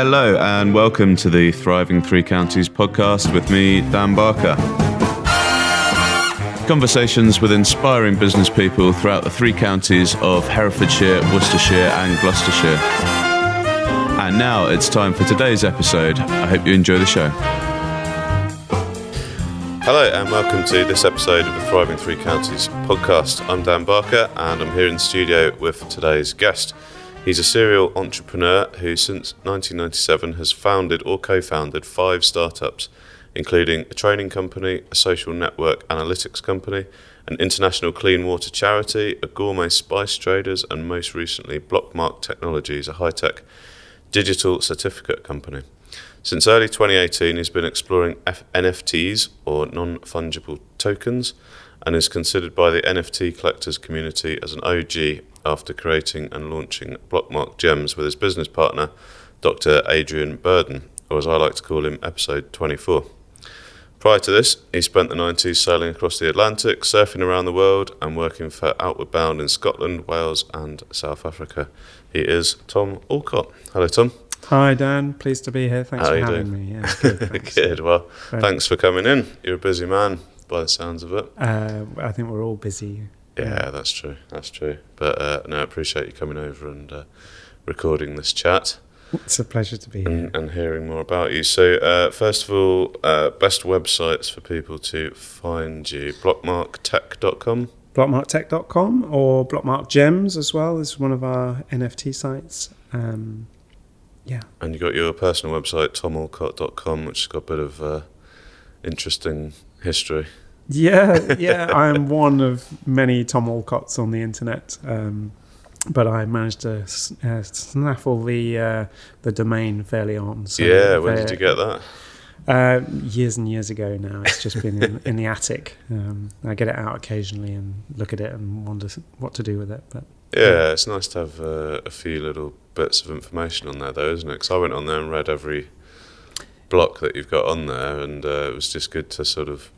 Hello, and welcome to the Thriving Three Counties podcast with me, Dan Barker. Conversations with inspiring business people throughout the three counties of Herefordshire, Worcestershire, and Gloucestershire. And now it's time for today's episode. I hope you enjoy the show. Hello, and welcome to this episode of the Thriving Three Counties podcast. I'm Dan Barker, and I'm here in the studio with today's guest. He's a serial entrepreneur who, since 1997, has founded or co founded five startups, including a training company, a social network analytics company, an international clean water charity, a gourmet spice traders, and most recently, Blockmark Technologies, a high tech digital certificate company. Since early 2018, he's been exploring F- NFTs or non fungible tokens and is considered by the NFT collectors community as an OG after creating and launching Blockmark Gems with his business partner, Dr. Adrian Burden, or as I like to call him, episode 24. Prior to this, he spent the 90s sailing across the Atlantic, surfing around the world, and working for Outward Bound in Scotland, Wales, and South Africa. He is Tom Alcott. Hello, Tom. Hi, Dan. Pleased to be here. Thanks How for having doing? me. Yeah, good. Good. Well, thanks for coming in. You're a busy man by the sounds of it. Uh, I think we're all busy. Yeah, that's true. That's true. But uh, no, I appreciate you coming over and uh, recording this chat It's a pleasure to be here. and, and hearing more about you. So, uh, first of all, uh, best websites for people to find you: blockmarktech.com. Blockmarktech.com or Blockmark Gems as well is one of our NFT sites. Um, yeah. And you got your personal website, tomalcott.com, which has got a bit of uh, interesting history. Yeah, yeah. I'm one of many Tom Alcotts on the internet. Um, but I managed to uh, snaffle the uh, the domain fairly on. So yeah, when did you get that? Uh, years and years ago now. It's just been in, in the attic. Um, I get it out occasionally and look at it and wonder what to do with it. But Yeah, it's nice to have uh, a few little bits of information on there, though, isn't it? Because I went on there and read every block that you've got on there, and uh, it was just good to sort of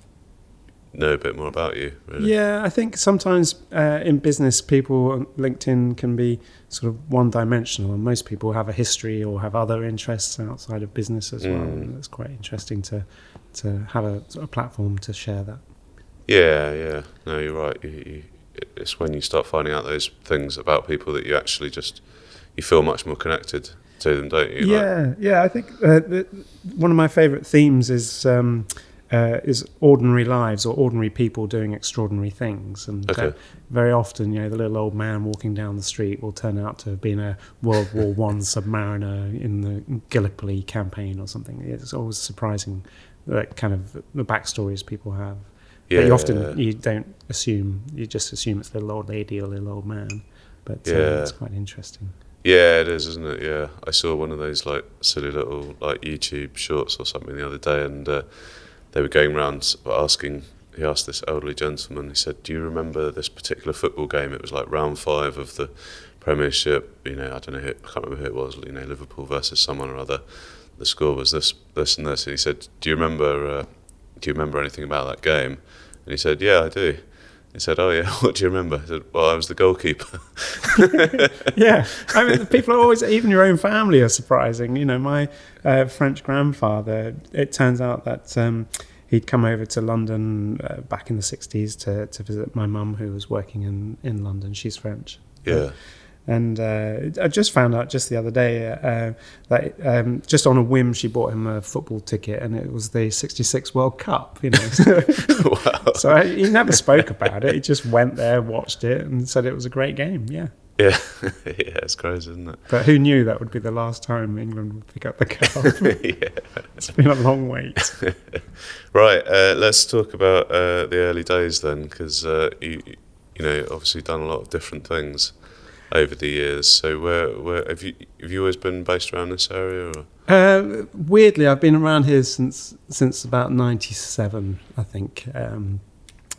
know a bit more about you. Really. yeah, I think sometimes uh, in business, people on LinkedIn can be sort of one dimensional, and most people have a history or have other interests outside of business as well. Mm. And it's quite interesting to to have a, sort of platform to share that. yeah, yeah. No, you're right. You, you, it's when you start finding out those things about people that you actually just you feel much more connected to them, don't you? Like- Yeah, yeah. I think uh, the, one of my favourite themes is um, uh, is ordinary lives or ordinary people doing extraordinary things, and uh, very often, you know, the little old man walking down the street will turn out to have been a World War One submariner in the Gallipoli campaign or something. It's always surprising, that kind of the backstories people have. yeah. But you often you don't assume; you just assume it's the little old lady or little old man. But uh, Yeah. it's quite interesting. Yeah, it is, isn't it? Yeah, I saw one of those like silly little like YouTube shorts or something the other day, and uh, they were going around asking. He asked this elderly gentleman. He said, "Do you remember this particular football game? It was like round five of the Premiership. You know, I don't know. Who, I can't remember who it was. You know, Liverpool versus someone or other. The score was this, this, and this." And he said, "Do you remember? Uh, do you remember anything about that game?" And he said, "Yeah, I do." He said, "Oh yeah, what do you remember?" I said, "Well, I was the goalkeeper." yeah, I mean, people are always, even your own family are surprising. You know, my uh, French grandfather, it turns out that um, he'd come over to London uh, back in the 60s to, to visit my mum, who was working in, in London. She's French. yeah. And uh, I just found out just the other day uh, that um, just on a whim, she bought him a football ticket, and it was the '66 World Cup. You know, wow. so I, he never spoke about it. He just went there, watched it, and said it was a great game. Yeah. Yeah, yeah, it's crazy, isn't it? But who knew that would be the last time England would pick up the cup? yeah. it's been a long wait. Right, uh, let's talk about uh, the early days then, because uh, you, you know, obviously done a lot of different things over the years. So where, where have you have you always been based around this area? Or? Uh, weirdly, I've been around here since since about '97, I think. Um,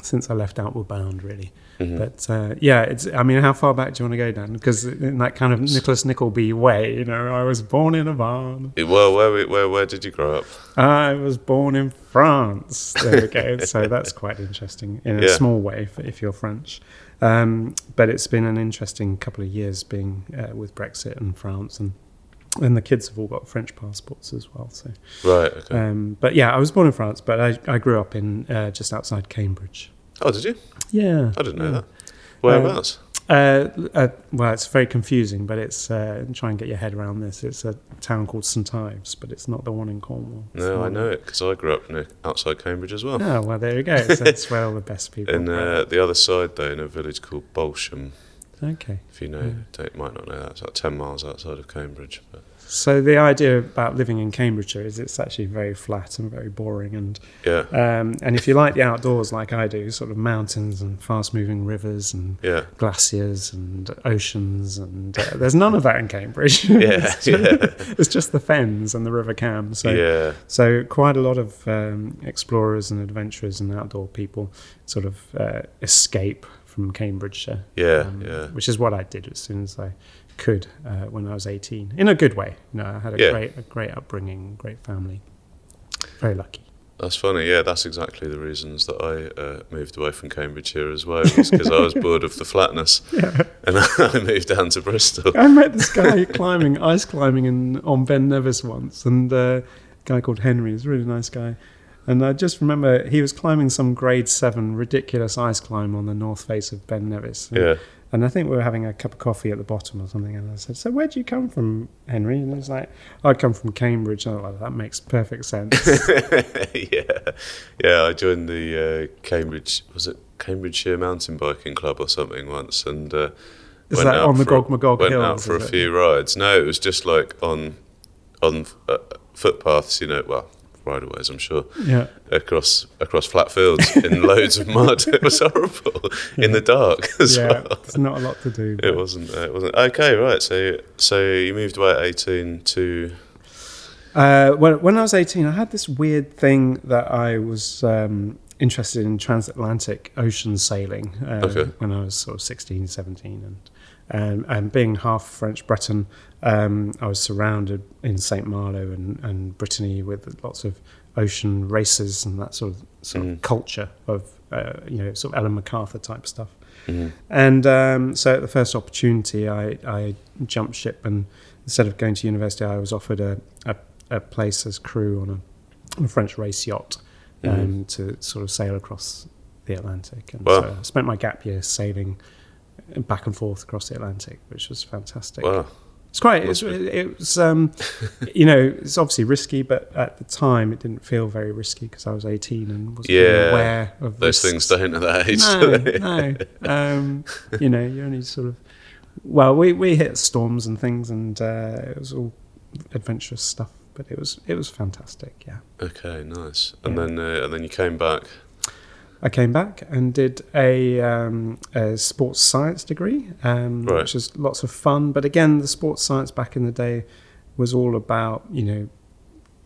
since I left Outward Bound, really. Mhm. But uh, yeah, it's. I mean, how far back do you want to go, Dan? Because in that kind of Nicholas Nickleby way, you know, I was born in a barn. Well, where where where did you grow up? I was born in France. There we go. so that's quite interesting in a Yeah. small way if, if you're French. Um, but it's been an interesting couple of years being uh, with Brexit and France and and the kids have all got French passports as well. So, Right. Okay. um, but yeah, I was born in France, but I, I grew up in uh, just outside Cambridge. oh, did you? Yeah, I didn't know yeah. that. Whereabouts? Uh, uh, well, it's very confusing, but it's uh, try and get your head around this. It's a town called St Ives, but it's not the one in Cornwall. No, I know it because I grew up near, outside Cambridge as well. Oh well, there you go. So that's where all the best people. In uh, the other side, though, in a village called Balsham. okay. If you know, Yeah. might not know that. It's about ten miles outside of Cambridge. But So the idea about living in Cambridgeshire is it's actually very flat and very boring, and yeah, um, and if you like the outdoors like I do, sort of mountains and fast-moving rivers and yeah, glaciers and oceans, and uh, there's none of that in Cambridge. yeah, it's, yeah, it's just the fens and the River Cam. So yeah. So quite a lot of um, explorers and adventurers and outdoor people sort of uh, escape from Cambridgeshire. Yeah, um, yeah. Which is what I did as soon as I could uh, when I was 18, in a good way. You know, I had a Yeah. great, a great upbringing, great family. Very lucky. That's funny. Yeah, that's exactly the reasons that I uh, moved away from Cambridge here as well. Because I was bored of the flatness, Yeah. and I moved down to Bristol. I met this guy climbing, ice climbing in, on Ben Nevis once, and uh, a guy called Henry, he's a really nice guy. And I just remember he was climbing some grade seven ridiculous ice climb on the north face of Ben Nevis. And, Yeah, and I think we were having a cup of coffee at the bottom or something. And I said, So where do you come from, Henry? And he was like, I'd come from Cambridge. And I was like, That makes perfect sense. yeah, yeah. I joined the uh, Cambridge. Was it Cambridgeshire Mountain Biking Club or something once? And uh, Is went that out on the for a- Gog Magog Went Hills? out for a it? few rides. No, it was just like on on uh, footpaths. You know, well, rideaways. I'm sure Yeah. across across flat fields in loads of mud. It was horrible in the dark as Yeah. well. There's not a lot to do. It wasn't. Uh, it wasn't. Okay, right. So so you moved away at 18 to Uh, when, when I was 18, I had this weird thing that I was um, interested in transatlantic ocean sailing uh, Okay. when I was sort of 16, 17. And, and, and being half French Breton, um, I was surrounded in St. Malo and, and Brittany with lots of ocean races and that sort of, sort of Mhm. culture of, uh, you know, sort of Ellen MacArthur type stuff. Mhm. And um, so at the first opportunity, I, I jumped ship and instead of going to university, I was offered a, a, a place as crew on a, on a French race yacht um, Mhm. to sort of sail across the Atlantic. And Wow. so I spent my gap year sailing back and forth across the Atlantic, which was fantastic. Wow. It's quite. It's, it was, um, you know, it's obviously risky, but at the time it didn't feel very risky because I was 18 and wasn't Yeah, aware of Those risks. things don't at that age. No, no. Um, you know, you only sort of. Well, we, we hit storms and things, and uh, it was all adventurous stuff. But it was it was fantastic. Yeah, Okay, nice. And Yeah. then uh, and then you came back. I came back and did a, um, a sports science degree, um, Right. which was lots of fun. But again, the sports science back in the day was all about you know,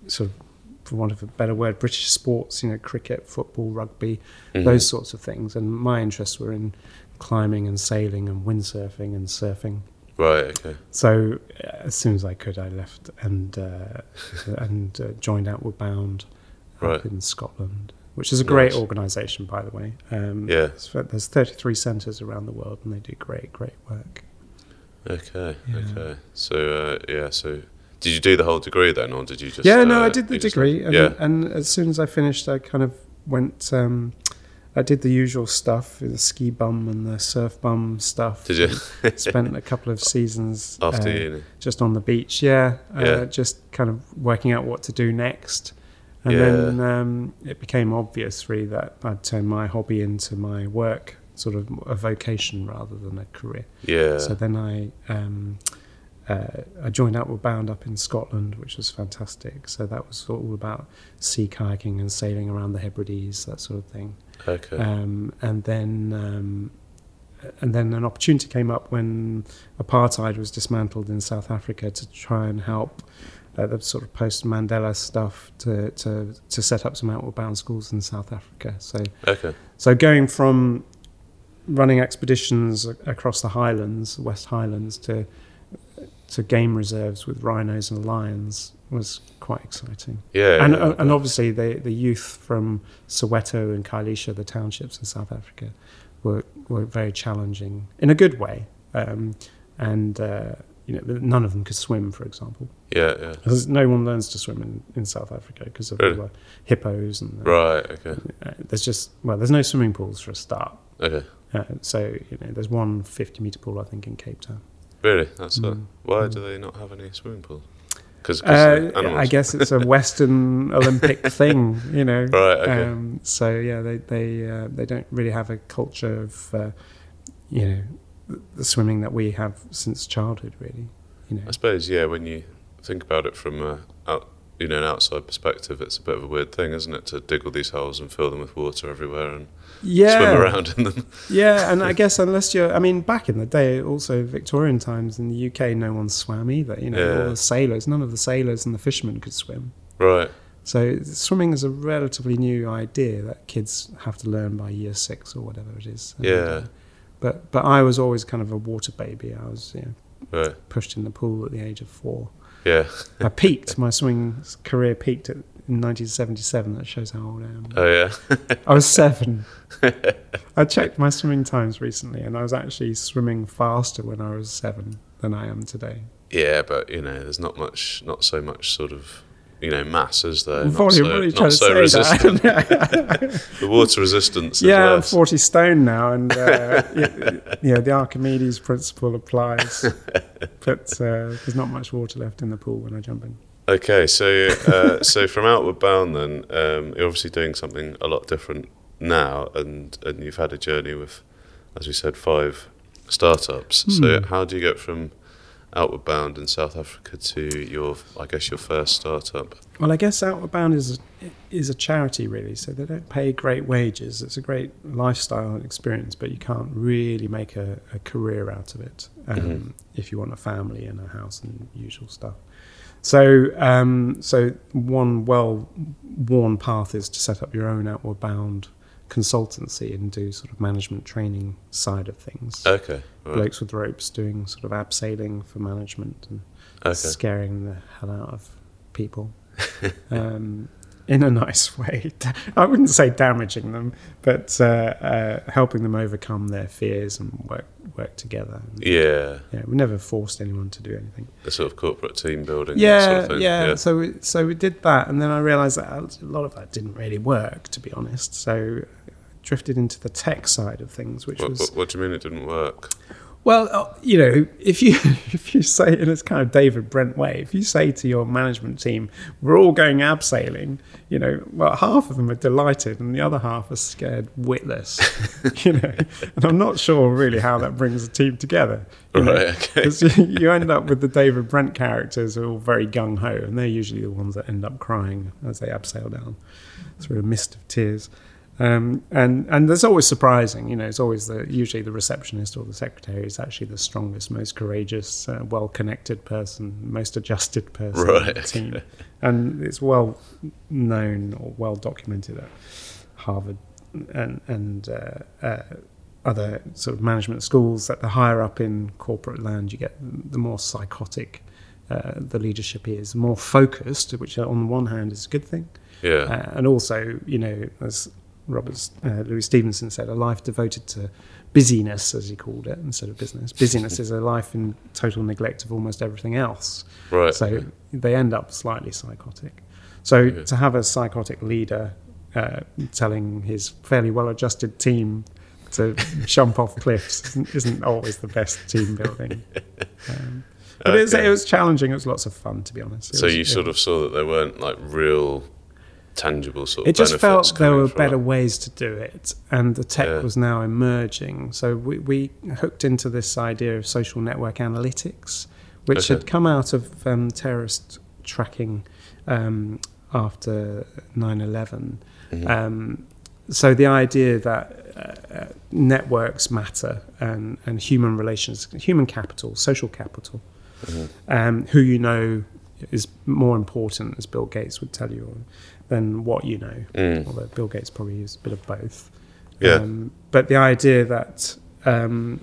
sort of, for want of a better word, British sports. You know, cricket, football, rugby, Mhm. those sorts of things. And my interests were in climbing and sailing and windsurfing and surfing. Right. Okay. So uh, as soon as I could, I left and uh, and uh, joined Outward Bound Right. up in Scotland, which is a great Nice. organisation, by the way. Um, Yeah. there's 33 centres around the world, and they do great, great work. Okay. Yeah. Okay. So uh, yeah. So did you do the whole degree then, or did you just? yeah, no, uh, I did the you just- degree, and, yeah. and as soon as I finished, I kind of went. Um, I did the usual stuff, the ski bum and the surf bum stuff. Did you Spent a couple of seasons after uh, uni? just on the beach, yeah, uh, Yeah. just kind of working out what to do next. And Yeah. then um, it became obvious, really, that I'd turn my hobby into my work, sort of a vocation rather than a career. Yeah. So then I um, uh, I joined Outward Bound up in Scotland, which was fantastic. So that was all about sea kayaking and sailing around the Hebrides, that sort of thing. okay. Um, and then um, and then an opportunity came up when apartheid was dismantled in South Africa to try and help uh, the sort of post Mandela stuff to, to to set up some outward bound schools in South Africa. So okay. so going from running expeditions across the Highlands, West Highlands, to to game reserves with rhinos and lions was quite exciting. Yeah. and yeah, uh, and obviously the the youth from Soweto and Khayelitsha, the townships in South Africa, were were very challenging in a good way. Um, and uh, you know, none of them could swim, for example. Yeah, yeah. Because no one learns to swim in, in South Africa because of Really? all the hippos and the, Right. Okay. uh, there's just well, there's no swimming pools for a start. Okay. Uh, so you know, there's one 50 meter pool I think in Cape Town. Really? That's uh, Mm. why do they not have any swimming pools? Because Uh. I guess it's a Western Olympic thing, you know. Right, okay. Um, so yeah, they they uh, they don't really have a culture of uh, you know the- swimming that we have since childhood, really. You know. I suppose yeah. When you think about it from a out, you know an outside perspective, it's a bit of a weird thing, isn't it, to dig all these holes and fill them with water everywhere and Yeah, swim around in them. Yeah, and I guess unless you're, I mean, back in the day, also Victorian times in the UK, no one swam either. You know, Yeah. all the sailors, none of the sailors and the fishermen could swim. right. So swimming is a relatively new idea that kids have to learn by year six or whatever it is. And, Yeah. uh, but but I was always kind of a water baby. I was you know, Right. pushed in the pool at the age of four. Yeah. I peaked. My swimming career peaked at, in 1977. That shows how old I am. Oh yeah. I was seven. I checked my swimming times recently, and I was actually swimming faster when I was seven than I am today. yeah, but you know, there's not much, not so much sort of. You know, mass is there? Not so, not so resistant. The water resistance. Is yeah, I'm less. 40 stone now, and uh, y- you know the Archimedes principle applies. but uh, there's not much water left in the pool when I jump in. Okay, so uh, so from Outward Bound, then um, you're obviously doing something a lot different now, and and you've had a journey with, as we said, five startups. So Hmm. how do you get from Outward Bound in South Africa to your, I guess, your first startup? Well, I guess Outward Bound is is a charity really, so they don't pay great wages. It's a great lifestyle and experience, but you can't really make a, a career out of it um, Mhm. if you want a family and a house and usual stuff. So, um, so one well worn path is to set up your own Outward Bound consultancy and do sort of management training side of things. Okay, right. Blokes with ropes doing sort of abseiling for management and okay, scaring the hell out of people um, in a nice way. I wouldn't say damaging them, but uh, uh, helping them overcome their fears and work work together. yeah, Yeah, we never forced anyone to do anything. the sort of corporate team building. Yeah, sort of thing. yeah. So we, so we did that, and then I realised that a lot of that didn't really work, to be honest. So I drifted into the tech side of things, which What, was what, what do you mean it didn't work? Well, uh, you know, if you if you say in this kind of David Brent way, if you say to your management team, "We're all going abseiling," you know, well, half of them are delighted, and the other half are scared witless. you know, and I'm not sure really how that brings a team together. you know, Right, okay. 'cause you, you end up with the David Brent characters who are all very gung ho, and they're usually the ones that end up crying as they abseil down through a mist of tears. Um, and and there's always surprising, you know. It's always the usually the receptionist or the secretary is actually the strongest, most courageous, uh, well-connected person, most adjusted person Right. team, and it's well known or well documented at Harvard and and uh, uh, other sort of management schools that the higher up in corporate land you get, the more psychotic uh, the leadership is, the more focused, which on the one hand is a good thing, Yeah, uh, and also, you know, as Robert uh, Louis Stevenson said, a life devoted to busyness, as he called it, instead of business. Busyness is a life in total neglect of almost everything else. right. So okay. they end up slightly psychotic. So Yeah. to have a psychotic leader uh, telling his fairly well-adjusted team to jump off cliffs isn't, isn't always the best team building. Um, but it, was, it was challenging. It was lots of fun, to be honest. It So was- you sort of saw that there weren't like real, tangible sort of. it just felt there were better it. ways to do it and the tech Yeah. was now emerging so we, we hooked into this idea of social network analytics which Okay. had come out of um, terrorist tracking um, after 9-11 Mhm. um, so the idea that uh, uh, networks matter and, and human relations human capital social capital Mhm. um, who you know is more important, as Bill Gates would tell you, than what you know. Mm. Although Bill Gates probably is a bit of both. Yeah. Um, but the idea that um,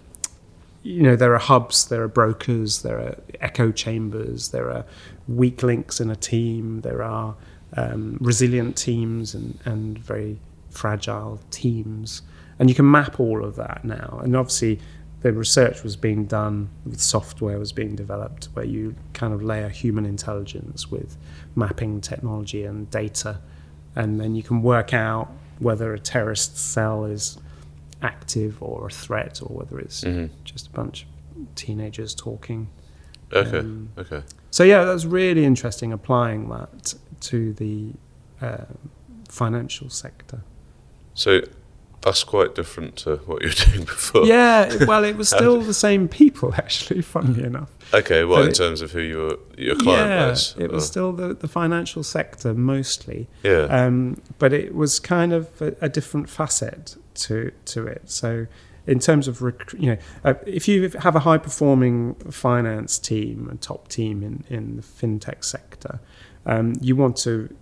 you know there are hubs, there are brokers, there are echo chambers, there are weak links in a team, there are um, resilient teams and, and very fragile teams, and you can map all of that now. And obviously, the research was being done, with software was being developed, where you kind of layer human intelligence with mapping technology and data, and then you can work out whether a terrorist cell is active or a threat, or whether it's hmm just a bunch of teenagers talking. Okay. Um, okay. So yeah, that was really interesting applying that to the uh, financial sector. So that's quite different to what you were doing before. Yeah, well, it was still the same people, actually. Funnily enough, Okay. Well, But in it- terms of who your your client yeah, was. it was still the, the financial sector mostly, yeah. um, but it was kind of a, a different facet to to it. So, in terms of rec- you know, uh, if you have a high performing finance team, a top team in in the fintech sector, um, you want to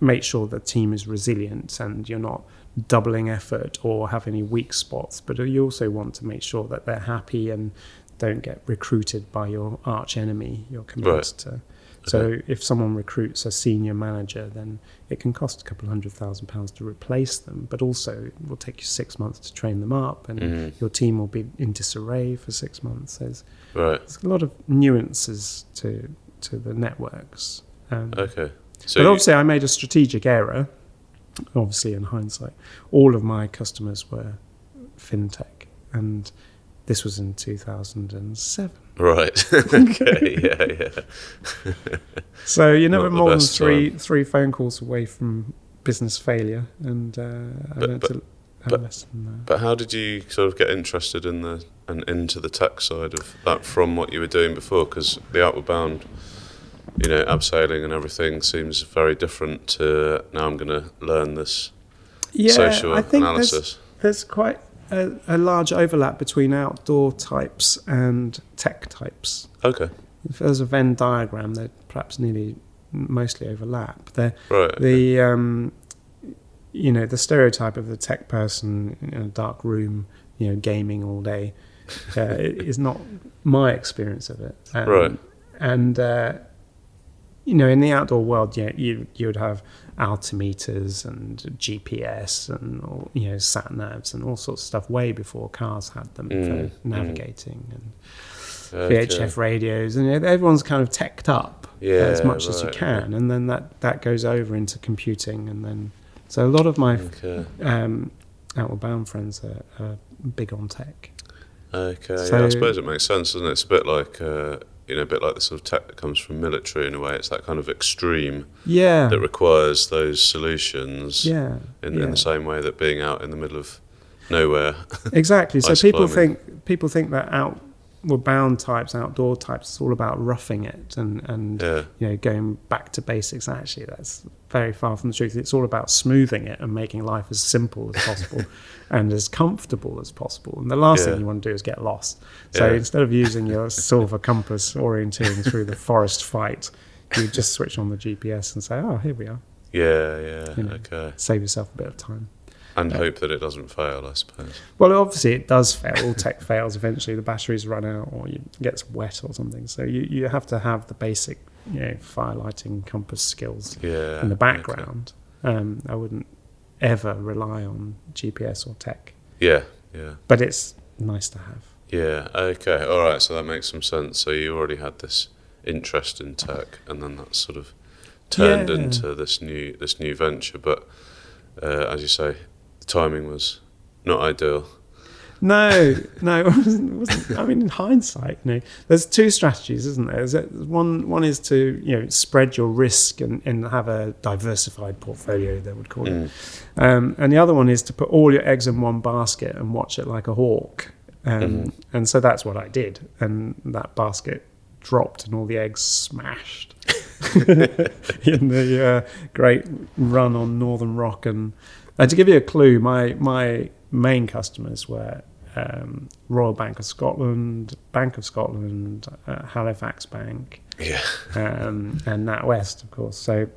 make sure the team is resilient and you're not doubling effort or have any weak spots. But you also want to make sure that they're happy and don't get recruited by your arch enemy, your competitor. So if someone recruits a senior manager, then it can cost a couple of hundred thousand pounds to replace them, but also it will take you six months to train them up, and Mhm. your team will be in disarray for six months. There's, Right. there's a lot of nuances to to the networks. Um, Okay. So but obviously, I made a strategic error. Obviously, in hindsight, all of my customers were fintech, and this was in 2007. right. okay. Yeah. Yeah. So you're never more than three three phone calls away from business failure, and uh, I But- learned but- but- lesson there. But how did you sort of get interested in the and into the tech side of that from what you were doing before? Because the outward bound, you know, abseiling and everything seems very different to now. I'm going to learn this Yeah, social I think there's, analysis. there's quite a, a large overlap between outdoor types and tech types. Okay. If there's a Venn diagram, they perhaps nearly mostly overlap. They're, Right. the um, you know the stereotype of the tech person in a dark room, you know, gaming all day, uh, is not my experience of it. Um, Right. And uh, you know, in the outdoor world, you you would have altimeters and GPS and all, you know sat navs and all sorts of stuff way before cars had them Mm, for mm. navigating and Okay. VHF radios, and you know, everyone's kind of teched up Yeah, as much as you right, can, and then that that goes over into computing, and then so a lot of my Okay. um, outward bound friends are, are big on tech. Okay. yeah, I suppose it makes sense, doesn't it? It's a bit like. Uh, you know, a bit like the sort of tech that comes from military in a way. It's that kind of extreme Yeah, that requires those solutions yeah, in, yeah. in the same way that being out in the middle of nowhere. exactly. So people climbing. think people think that outward bound types, outdoor types, it's all about roughing it and and yeah. you know going back to basics. Actually, that's very far from the truth. It's all about smoothing it and making life as simple as possible and as comfortable as possible. And the last Yeah. thing you want to do is get lost. So Yeah. instead of using your silver compass orienteering through the forest fight, you just switch on the GPS and say, "Oh, here we are." Yeah, yeah, You know. okay. Save yourself a bit of time. And hope that it doesn't fail, I suppose. Well, obviously it does fail. All tech fails eventually. The batteries run out, or it gets wet, or something. So you, you have to have the basic, you know, fire lighting, compass skills Yeah. in the okay. background. Um, I wouldn't ever rely on GPS or tech, Yeah, yeah, but it's nice to have. yeah. Okay, all right. So that makes some sense. So you already had this interest in tech, and then that sort of turned Yeah. into this new this new venture. But uh, as you say, timing was not ideal. No, no, it wasn't, it wasn't. I mean, in hindsight, you know, there's two strategies, isn't there? A- one, one is to you know spread your risk and, and have a diversified portfolio. They would call it. Mm. Um, and the other one is to put all your eggs in one basket and watch it like a hawk. Um, Mhm. And so that's what I did. And that basket dropped and all the eggs smashed in the uh, great run on Northern Rock. And uh, to give you a clue, my, my main customers were um, Royal Bank of Scotland, Bank of Scotland, uh, Halifax Bank, Yeah, um, and NatWest, of course. So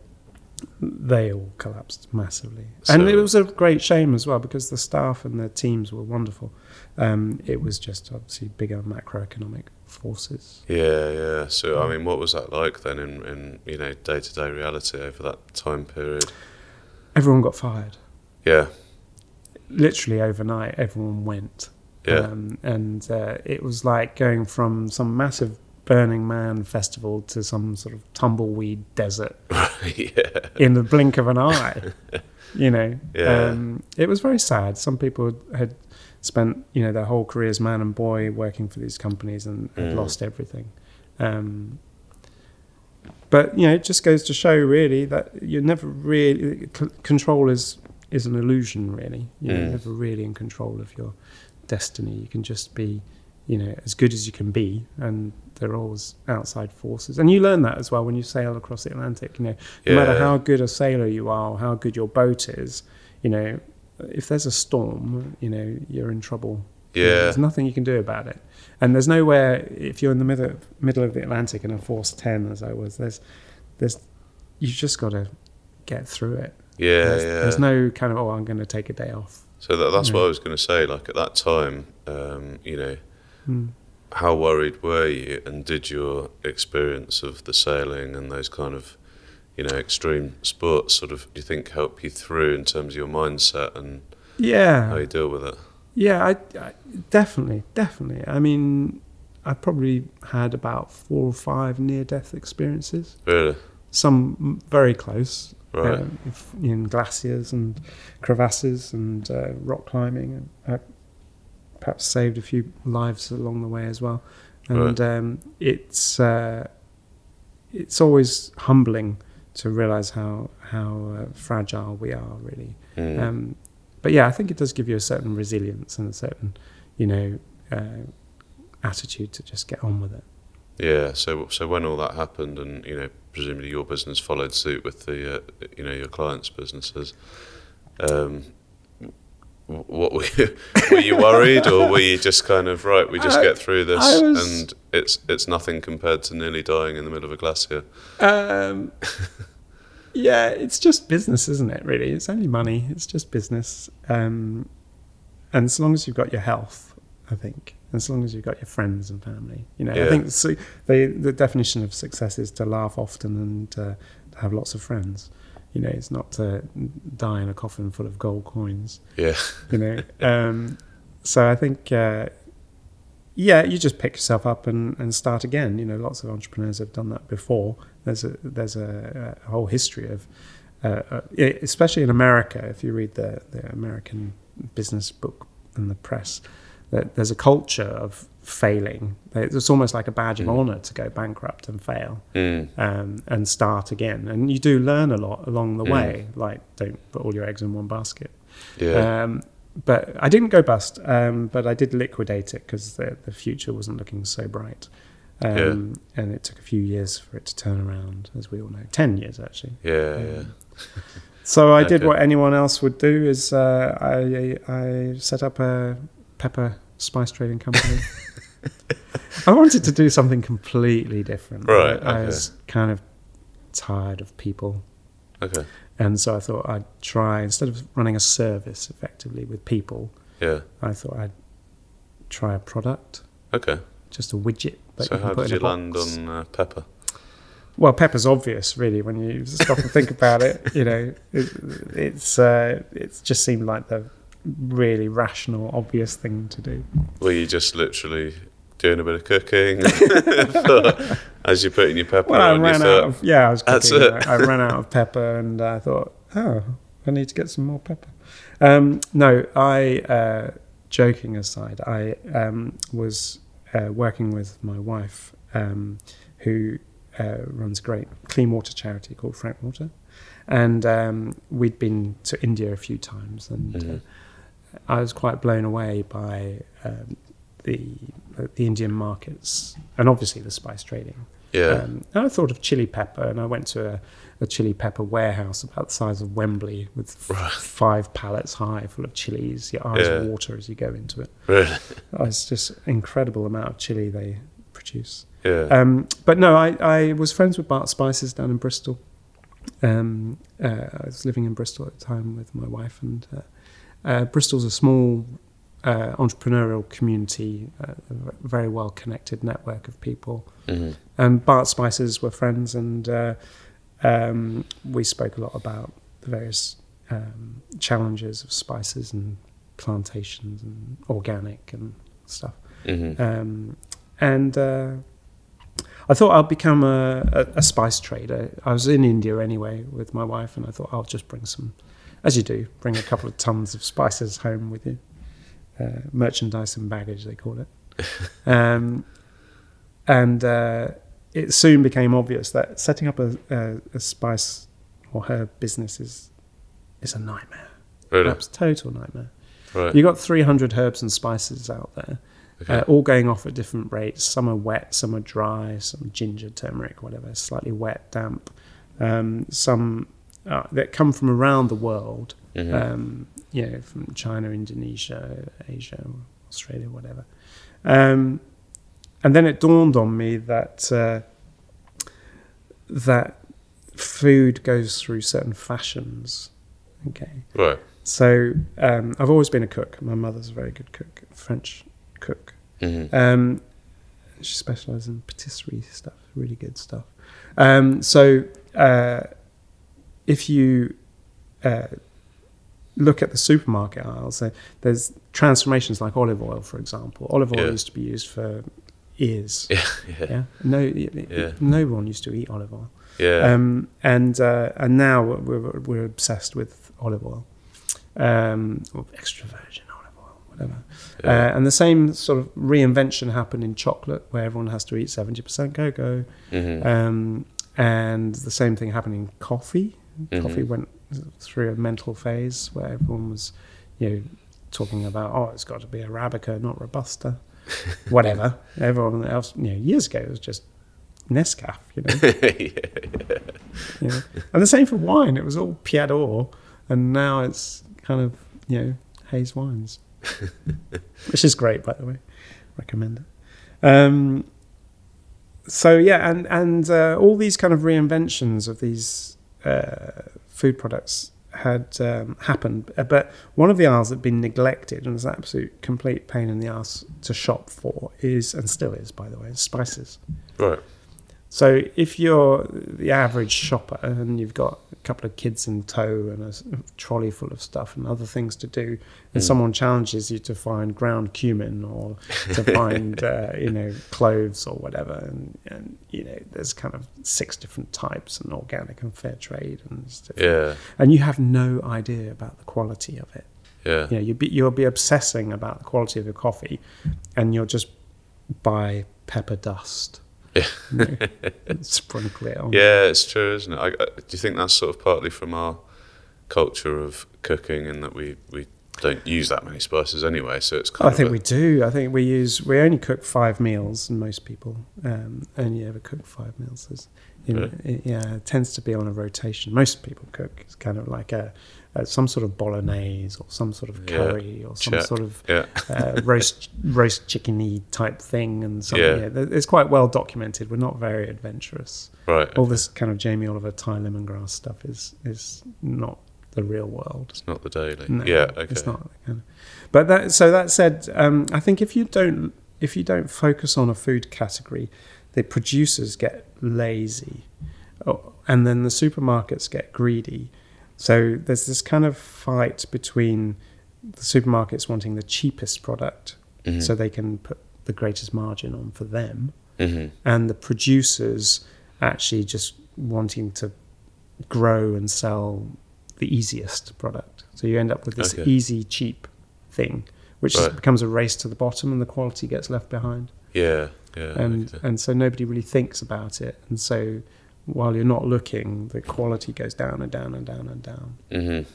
they all collapsed massively, and it was a great shame as well because the staff and the teams were wonderful. Um, it was just obviously bigger macroeconomic forces. yeah, yeah. So I mean, what was that like then in, in you know day to day reality over that time period? Everyone got fired. Yeah, Literally overnight, everyone went. Yeah. Um, and uh, it was like going from some massive Burning Man festival to some sort of tumbleweed desert yeah. in the blink of an eye. You know, Yeah. um, it was very sad. Some people had spent, you know, their whole careers, man and boy, working for these companies and had Mm. lost everything. Um, but you know, it just goes to show, really, that you're never really c- control is is an illusion. Really, you're Mm. never really in control of your destiny. You can just be, you know, as good as you can be, and there are always outside forces. And you learn that as well when you sail across the Atlantic. You know, no matter how good a sailor you are, or how good your boat is, you know, if there's a storm, you know, you're in trouble. You know, Yeah. there's nothing you can do about it. And there's nowhere if you're in the middle middle of the Atlantic in a force ten, as I was. There's, there's, you've just got to get through it. Yeah, there's, yeah. there's no kind of oh, I'm going to take a day off. So that, that's what I was going to say. Like at that time, um, you know, Mm. how worried were you, and did your experience of the sailing and those kind of, you know, extreme sports sort of, do you think help you through in terms of your mindset and Yeah, how you deal with it? Yeah, I, I definitely, definitely. I mean, I probably had about four or five near-death experiences. Really? Some very close, Right. if- in glaciers and crevasses and uh, rock climbing, and I perhaps saved a few lives along the way as well. And um, it's uh, it's always humbling to realize how how uh, fragile we are, really. Mm. Um, but yeah, I think it does give you a certain resilience and a certain, you know, uh, attitude to just get on with it. Yeah. So so when all that happened, and you know, presumably your business followed suit with the, uh, you know, your clients' businesses. Um, what were you, were you worried, or were you just kind of right? We just I- get through this, was- and it's it's nothing compared to nearly dying in the middle of a glacier. Um, yeah, it's just business, isn't it? Really, it's only money. It's just business. Um, and as long as you've got your health, I think, as long as you've got your friends and family, you know, Yeah. I think so, the the definition of success is to laugh often and uh, to have lots of friends. You know, it's not to die in a coffin full of gold coins. Yeah. you know. Um, so I think, uh, yeah, you just pick yourself up and, and start again. You know, lots of entrepreneurs have done that before. There's a there's a, a whole history of, uh, uh, especially in America. If you read the the American business book and the press, that there's a culture of failing. It's almost like a badge of Mm. honor to go bankrupt and fail Mm. um, and start again. And you do learn a lot along the Mm. way. Like, don't put all your eggs in one basket. Yeah. Um, but I didn't go bust, um, but I did liquidate it because the, the future wasn't looking so bright. Um, And it took a few years for it to turn around, as we all know. 10 years, actually. yeah. um, Yeah. So I did what anyone else would do is uh, I, I set up a pepper spice trading company. I wanted to do something completely different. Right, I, I was kind of tired of people Okay. and so I thought I'd try, instead of running a service effectively with people, Yeah. I thought I'd try a product, Okay. just a widget. That So you how put did in you land box. on uh, pepper? Well, pepper's obvious, really, when you stop and think about it. You know, it, it's uh, it just seemed like the really rational, obvious thing to do. Were you just literally doing a bit of cooking as you're putting your pepper Well, I on? You ran out of yeah, I was cooking. I, I ran out of pepper, and I thought, oh, I need to get some more pepper. Um, no, I uh, joking aside, I um, was uh, working with my wife, um, who uh, runs a great clean water charity called Frank Water, and um, we'd been to India a few times, and Mhm. I was quite blown away by um, the the Indian markets and obviously the spice trading. yeah. Um, and I thought of chili pepper, and I went to a, a chili pepper warehouse about the size of Wembley with Right. five pallets high full of chilies. Your eyes Yeah. water as you go into it. really? It's just incredible amount of chili they produce. Yeah. Um, but no, I, I was friends with Bart Spices down in Bristol. Um, uh, I was living in Bristol at the time with my wife, and uh, uh, Bristol's a small uh, entrepreneurial community, uh, a very well connected network of people. Mhm. And Bart Spices were friends, and uh, um, we spoke a lot about the various um, challenges of spices and plantations and organic and stuff. hmm Um, and uh, I thought I'd become a, a, a spice trader. I was in India anyway with my wife, and I thought I'll just bring some, as you do, bring a couple of tons of spices home with you. Uh, merchandise and baggage, they call it. um, and uh, it soon became obvious that setting up a, a, a spice or herb business is, is a nightmare. Really? Perhaps total nightmare. Right. You've got 300 herbs and spices out there, Okay. uh, all going off at different rates. Some are wet, some are dry, some ginger, turmeric, whatever, slightly wet, damp. Um, some uh, that come from around the world, Mhm. um, you know, from China, Indonesia, Asia, Australia, whatever. Um, and then it dawned on me that uh, that food goes through certain fashions. Okay, right. so um, I've always been a cook. My mother's a very good cook, French cook. Mm-hmm. Um, she specialises in patisserie stuff, really good stuff. Um, so uh, if you uh, look at the supermarket aisles, uh, there's transformations like olive oil, for example. Olive oil Yeah. used to be used for ears. Yeah. Yeah. Yeah, no, Yeah. no one used to eat olive oil. Yeah. Um, and uh, and now we're, we're obsessed with olive oil, um, or extra virgin olive oil, whatever. Yeah. Uh, and the same sort of reinvention happened in chocolate, where everyone has to eat seventy percent cocoa. Mm-hmm. Um, and the same thing happened in coffee. Mhm. Coffee went through a mental phase where everyone was, you know, talking about oh, it's got to be arabica, not robusta, whatever. everyone else, you know, years ago it was just Nescafé, you know. yeah. you know. And the same for wine. It was all Piat d'Or, and now it's kind of you know haze wines, which is great, by the way. Recommend it. Um, so yeah, and and uh, all these kind of reinventions of these uh, food products had um, happened, Uh, but one of the aisles that had been neglected and was an absolute complete pain in the ass to shop for is, and still is, by the way, is spices. Right. So if you're the average shopper and you've got a couple of kids in tow and a trolley full of stuff and other things to do, and Mm. someone challenges you to find ground cumin or to find uh, you know cloves or whatever, and, and you know there's kind of six different types and organic and fair trade and different. Yeah. and you have no idea about the quality of it. Yeah. You know, you'll be you'll be obsessing about the quality of your coffee, and you'll just buy pepper dust. Yeah. you know, and sprinkle it on. Yeah, it's true, isn't it? I, I, do you think that's sort of partly from our culture of cooking, and that we, we don't use that many spices anyway? So it's kind I of think we do. I think we use. We only cook five meals, and most people um, only ever cook five meals. There's, you know, it, yeah, it tends to be on a rotation. Most people cook. It's kind of like a, a some sort of bolognese or some sort of Yeah, curry or some check. sort of yeah, uh, roast roast chickeny type thing, and something. Yeah. Yeah. it's quite well documented. We're not very adventurous. right. All this kind of Jamie Oliver, Thai lemongrass stuff is is not the real world. It's not the daily. No, yeah, okay. It's not. But that so that said, um, I think if you don't if you don't focus on a food category, the producers get lazy, oh, and then the supermarkets get greedy. So there's this kind of fight between the supermarkets wanting the cheapest product, Mhm. so they can put the greatest margin on for them, Mhm. and the producers actually just wanting to grow and sell the easiest product. So you end up with this Okay. easy, cheap thing, which Right. becomes a race to the bottom, and the quality gets left behind. Yeah, yeah. and okay. and so nobody really thinks about it, and so while you're not looking, the quality goes down and down and down and down. Mhm.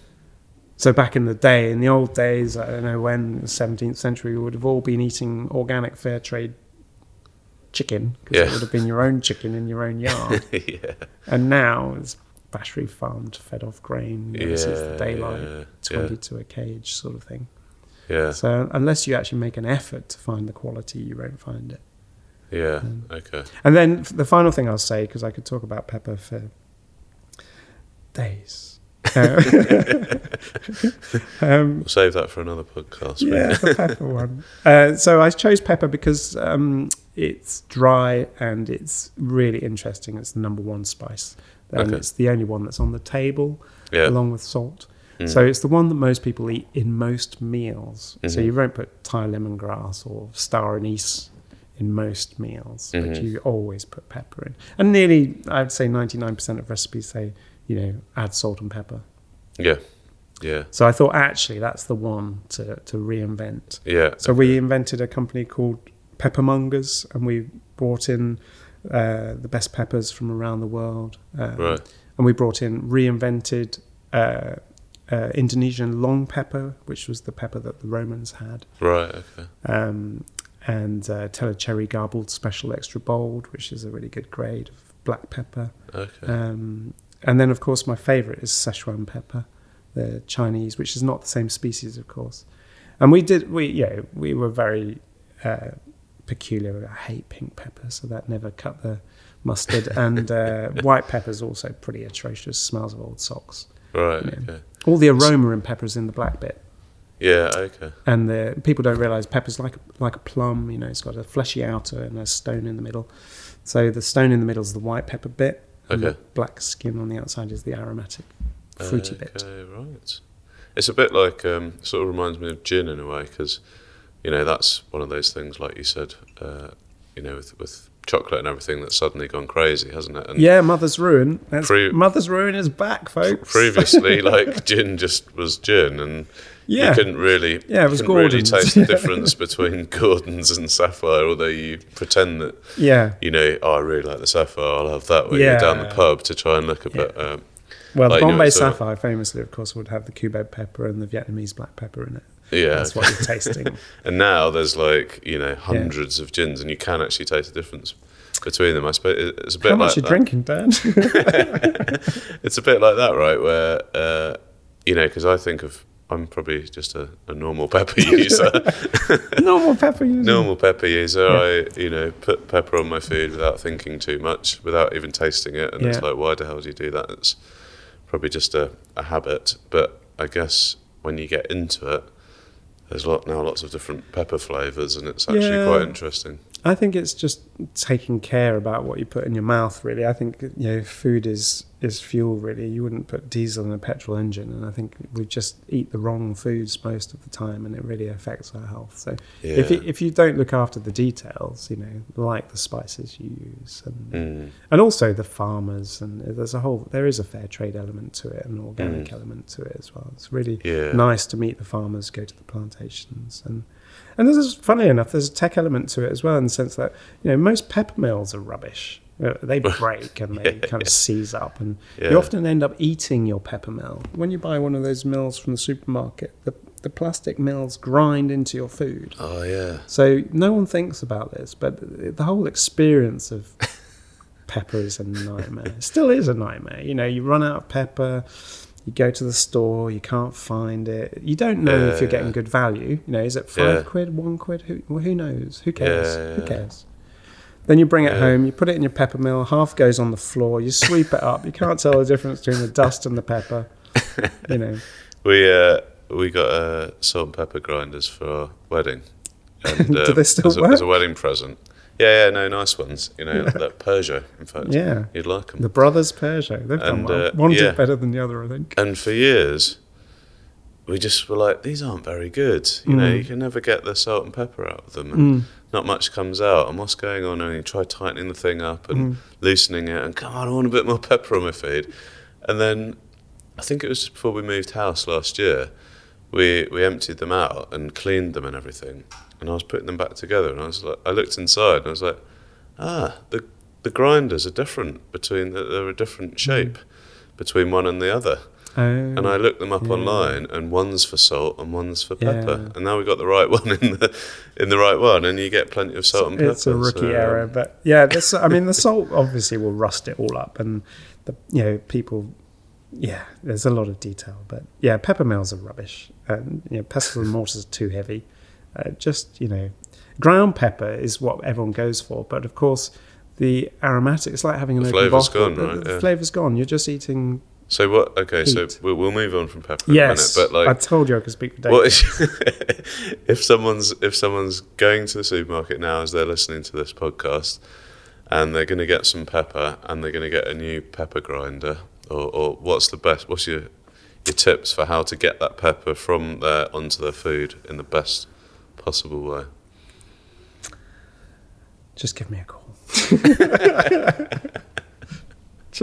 So back in the day, in the old days, I don't know when, the 17th century, we would have all been eating organic, fair trade chicken because Yeah. it would have been your own chicken in your own yard. yeah, and now it's battery farmed, fed off grain, you know, yeah, since the daylight, yeah, 20 to a cage sort of thing. yeah, So unless you actually make an effort to find the quality, you won't find it. Yeah. Um, Okay. And then the final thing I'll say, because I could talk about pepper for days. Um, We'll save that for another podcast. yeah, the pepper one. Uh, so I chose pepper because um, it's dry and it's really interesting. It's the number one spice, and Okay. it's the only one that's on the table yeah. along with salt. So it's the one that most people eat in most meals. So Mhm. you won't put Thai lemongrass or star anise in most meals, but Mhm. you always put pepper in. And nearly, I'd say 99% of recipes say, you know, add salt and pepper. Yeah. Yeah. So I thought actually that's the one to, to reinvent. Yeah. So we invented a company called Peppermongers, and we brought in uh, the best peppers from around the world. Um, Right. And we brought in reinvented uh, uh, Indonesian long pepper, which was the pepper that the Romans had, Right. Okay. um, and uh, Tellicherry garbled special extra bold, which is a really good grade of black pepper. Okay. Um, and then, of course, my favourite is Szechuan pepper, the Chinese, which is not the same species, of course. And we did, we yeah, we were very uh, peculiar. I hate pink pepper, so that never cut the mustard. and uh, white is also pretty atrocious. Smells of old socks. right. yeah. Okay. All the aroma in pepper is in the black bit. Yeah. Okay. And the, people don't realise pepper's like like a plum. You know, it's got a fleshy outer and a stone in the middle. So the stone in the middle is the white pepper bit, and the Okay. black skin on the outside is the aromatic, fruity bit. Okay. Right. It's a bit like um, sort of reminds me of gin in a way because you know that's one of those things like you said. Uh, you know, with with chocolate and everything that's suddenly gone crazy, hasn't it? And Yeah, Mother's Ruin. Pre- Mother's Ruin is back, folks. previously, like gin just was gin, and yeah, you couldn't really, Yeah, it was couldn't really Gordon's. taste the difference between Gordon's and Sapphire. Although you pretend that yeah. you know, oh, I really like the Sapphire. I'll have that when you're down the pub to try and look a bit. Um, Well, Like, the you know, Bombay Sapphire famously, of course, would have the Cubeb pepper and the Vietnamese black pepper in it. Yeah, That's what you're tasting. And now there's like you know hundreds of gins, and you can actually taste the difference between them. I suppose it's a bit How like much you that. drinking, Dan? It's a bit like that, right? Where uh, you know, because I think of I'm probably just a, a normal pepper user. Normal pepper user. normal pepper user. Yeah. I you know put pepper on my food without thinking too much, without even tasting it, and it's like, why the hell do you do that? It's probably just a, a habit. But I guess when you get into it, there's lot now lots of different pepper flavors, and it's actually Yeah. quite interesting. I think it's just taking care about what you put in your mouth. Really, I think you know, food is is fuel. Really, you wouldn't put diesel in a petrol engine, and I think we just eat the wrong foods most of the time, and it really affects our health. So Yeah. if you, if you don't look after the details, you know, like the spices you use, and Mm. and also the farmers, and there's a whole there is a fair trade element to it, an organic Mm. element to it as well. It's really Yeah. nice to meet the farmers, go to the plantations, and and this is funny enough, there's a tech element to it as well in the sense that you know most pepper mills are rubbish. Uh, They break and they Yeah, kind of seize up, and Yeah. you often end up eating your pepper mill when you buy one of those mills from the supermarket. The the plastic mills grind into your food. Oh yeah. So no one thinks about this, but the whole experience of pepper is a nightmare. It still is a nightmare. You know, you run out of pepper, you go to the store, you can't find it. You don't know Yeah, if you're getting yeah. good value. You know, is it five Yeah. quid, one quid? Who well, who knows? Who cares? Who cares? Then you bring it Yeah. home, you put it in your pepper mill, half goes on the floor, you sweep it up, you can't tell the difference between the dust and the pepper. You know. We uh, we got uh, salt and pepper grinders for our wedding. And, Do uh, they still as a, as a wedding present. Yeah, yeah, no, nice ones. You know, like Peugeot, in fact. Yeah. You'd like them. The brothers Peugeot, they've done And, well. uh, One yeah. did better than the other, I think. And for years, we just were like, these aren't very good. You know, Mm. you can never get the salt and pepper out of them. And Mm. Not much comes out. And what's going on? And you try tightening the thing up and Mm. loosening it. And come on, I want a bit more pepper on my feed. And then I think it was before we moved house last year. We we emptied them out and cleaned them and everything. And I was putting them back together. And I was like, I looked inside and I was like, ah, the the grinders are different between. They're a different shape between one and the other. Oh, And I looked them up Yeah. online, and one's for salt and one's for pepper. Yeah. And now we've got the right one in the in the right one, and you get plenty of salt and pepper. it's a rookie so, um, error, but yeah, this. I mean, the salt obviously will rust it all up, and the you know people. Yeah, there's a lot of detail, but yeah, pepper mills are rubbish, and you know, pestle and mortars are too heavy. Uh, just you know, ground pepper is what everyone goes for, but of course, the aromatic. It's like having an The open flavour's bottle. gone, the, right? the Yeah. flavor's gone. You're just eating. So what? Okay, so we'll, we'll move on from pepper Yes, in a minute. But like, I told you I could speak for days. what is if someone's if someone's going to the supermarket now as they're listening to this podcast, and they're going to get some pepper, and they're going to get a new pepper grinder, or, or what's the best? What's your your tips for how to get that pepper from there onto their food in the best possible way. Just give me a call.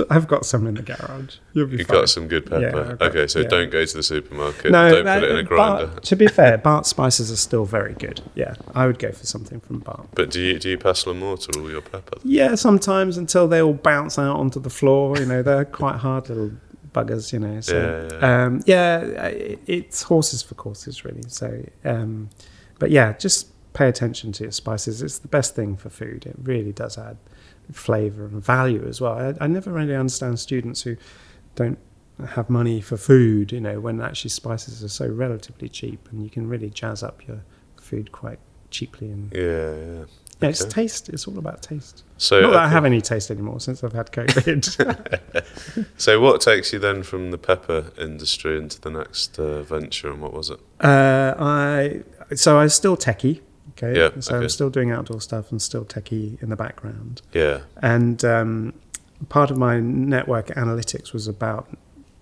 I've got some in the garage. You'll be You've fine. got some good pepper. Yeah, got- okay, so yeah. don't go to the supermarket. No, don't no, put it in a Bart- to be fair, Bart spices are still very good. Yeah, I would go for something from Bart. But do you do you pestle and mortar all your pepper? Yeah, sometimes until they all bounce out onto the floor. You know, they're quite hard little buggers. You know, so Yeah, yeah. um, yeah, it, it's horses for courses, really. So, um, but yeah, just pay attention to your spices. It's the best thing for food. It really does add flavour and value as well. I, I never really understand students who don't have money for food. You know, when actually spices are so relatively cheap, and you can really jazz up your food quite cheaply. And Yeah, yeah. yeah, it's okay. taste. It's all about taste. So Not that I have any taste anymore since I've had COVID. So what takes you then from the pepper industry into the next uh, venture, and what was it? uh, I so I was still techie. Okay, Yeah, so okay. I'm still doing outdoor stuff and still techie in the background. Yeah, And um, part of my network analytics was about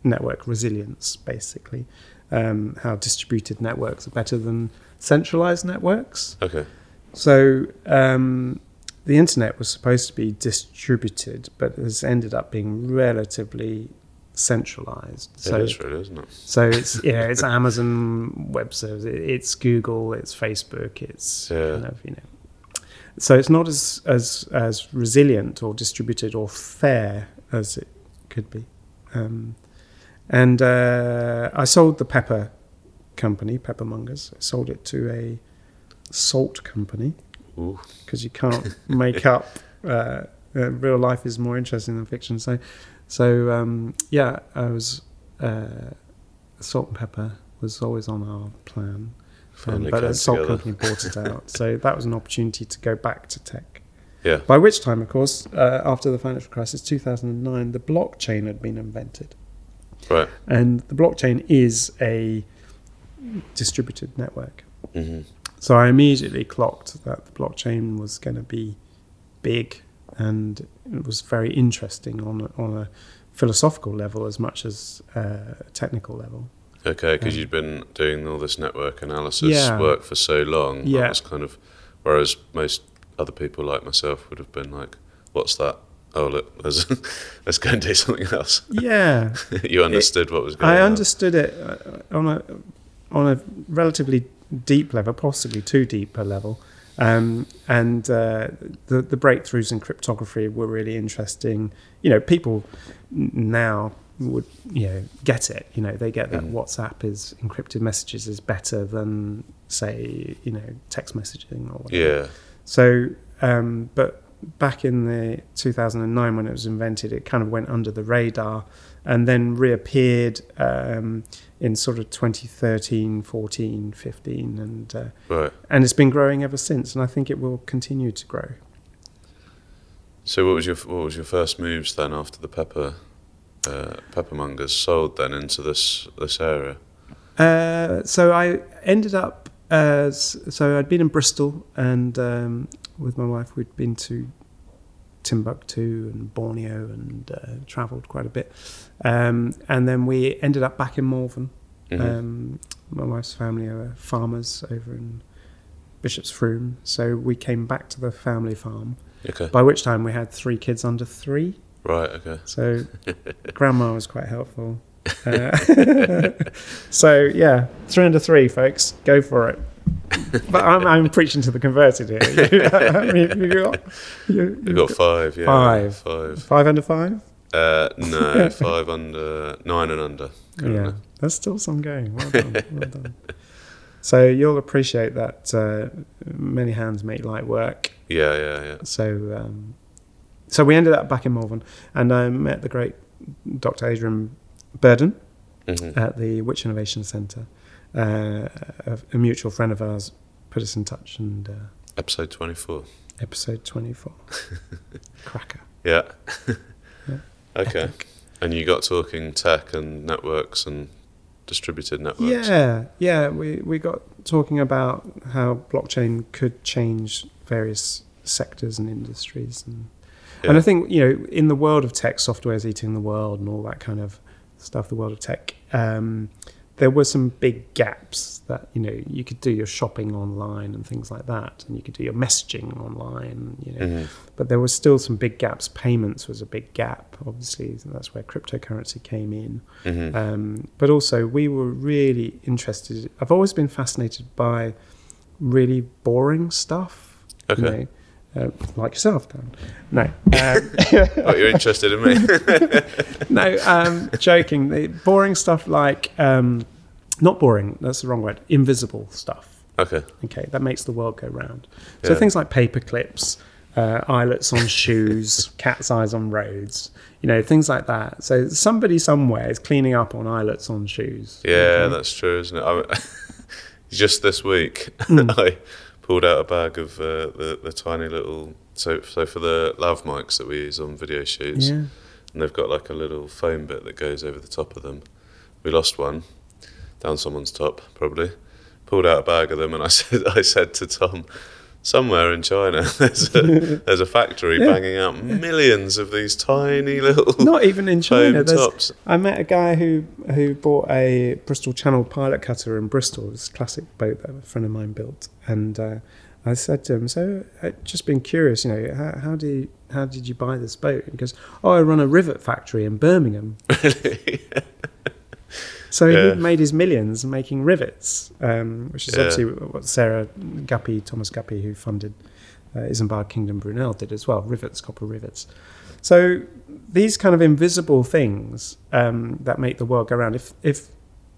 network resilience, basically, um, how distributed networks are better than centralized networks. okay, So um, the internet was supposed to be distributed, but has ended up being relatively centralized. So it is really, isn't it? so it's you know it's Amazon Web Services, it's Google, it's Facebook, it's Yeah. kind of you know. So it's not as as as resilient or distributed or fair as it could be. Um, and uh, I sold the pepper company, Peppermongers. I sold it to a salt company because you can't make up. Uh, uh, real life is more interesting than fiction. So, so um, yeah, I was uh, salt and pepper was always on our plan, um, but a salt together. company bought it out. so that was an opportunity to go back to tech. yeah, By which time, of course, uh, after the financial crisis, 2009, the blockchain had been invented, right. and the blockchain is a distributed network. hmm So I immediately clocked that the blockchain was going to be big and it was very interesting on a, on a philosophical level as much as uh, a technical level. Okay, because Um, you'd been doing all this network analysis Yeah. work for so long. Yeah. That was kind of, whereas most other people like myself would have been like, "What's that? Oh, look, there's, let's go and do something else." Yeah, you understood what was going I on. I understood it uh, on a on a relatively deep level, possibly too deep a level. Um, and uh, the the breakthroughs in cryptography were really interesting. You know, people now would you know get it. You know, they get that Mm. WhatsApp is encrypted messages is better than say you know text messaging or whatever. Yeah, So, um, but back in the 2009 when it was invented, it kind of went under the radar and then reappeared um, in sort of 2013, 14, 15, and uh, right. and it's been growing ever since. And I think it will continue to grow. So, what was your what was your first moves then after the pepper uh, peppermongers sold then into this this area? Uh, so I ended up as so I'd been in Bristol and um, with my wife we'd been to Timbuktu and Borneo and uh, travelled quite a bit, um, and then we ended up back in Malvern. Mhm. Um, my wife's family are farmers over in Bishop's Frome, so we came back to the family farm. okay, By which time we had three kids under three. right. Okay. So grandma was quite helpful. Uh, so yeah, three under three, folks, go for it. But I'm, I'm preaching to the converted here. I mean, you got, you, You got five. Yeah, Five. Five. five under five. Uh, no, five under nine and under. Yeah, currently. that's still some going. Well done, well done. So you'll appreciate that uh, many hands make light work. Yeah, yeah, yeah. So, um, so we ended up back in Malvern, and I met the great Dr. Adrian Burden. hmm at the Wyche Innovation Centre. Uh, a, a mutual friend of ours put us in touch, and uh, Episode twenty-four. episode 24. Cracker. Yeah. Yeah. okay. Epic. And you got talking tech and networks and distributed networks. Yeah, yeah. We, we got talking about how blockchain could change various sectors and industries. And, and I think, you know, in the world of tech, software is eating the world and all that kind of stuff, the world of tech, um, there were some big gaps that you know you could do your shopping online and things like that, and you could do your messaging online, you know. Mhm. But there was still some big gaps. Payments was a big gap, obviously. And that's where cryptocurrency came in. Mhm. Um, but also, we were really interested. I've always been fascinated by really boring stuff. you Okay. know, uh, like yourself, Dan. No, um, Oh, you're interested in me? no. Um, joking. The boring stuff like um, not boring. That's the wrong word. Invisible stuff. okay. Okay, that makes the world go round. So Yeah. things like paper clips, uh, eyelets on shoes, cat's eyes on roads, you know, things like that. So somebody somewhere is cleaning up on eyelets on shoes. Yeah, okay? that's true, isn't it? I, just this week, Hmm. I pulled out a bag of uh, the the tiny little so so for the lav mics that we use on video shoots, yeah. and they've got like a little foam bit that goes over the top of them. We lost one down someone's top, probably. Pulled out a bag of them, and I said I said to Tom. Somewhere in China, there's a there's a factory Yeah. banging out millions of these tiny little Not even in China. tops. I met a guy who who bought a Bristol Channel pilot cutter in Bristol. It's a classic boat that a friend of mine built, and uh, I said to him, "So, i just been curious, you know, how, how do you, how did you buy this boat?" He goes, "Oh, I run a rivet factory in Birmingham." So Yeah. he made his millions making rivets, um, which is Yeah. obviously what Sarah Guppy, Thomas Guppy, who funded uh, Isambard Kingdom Brunel, did as well. Rivets, copper rivets. So these kind of invisible things um, that make the world go round. If if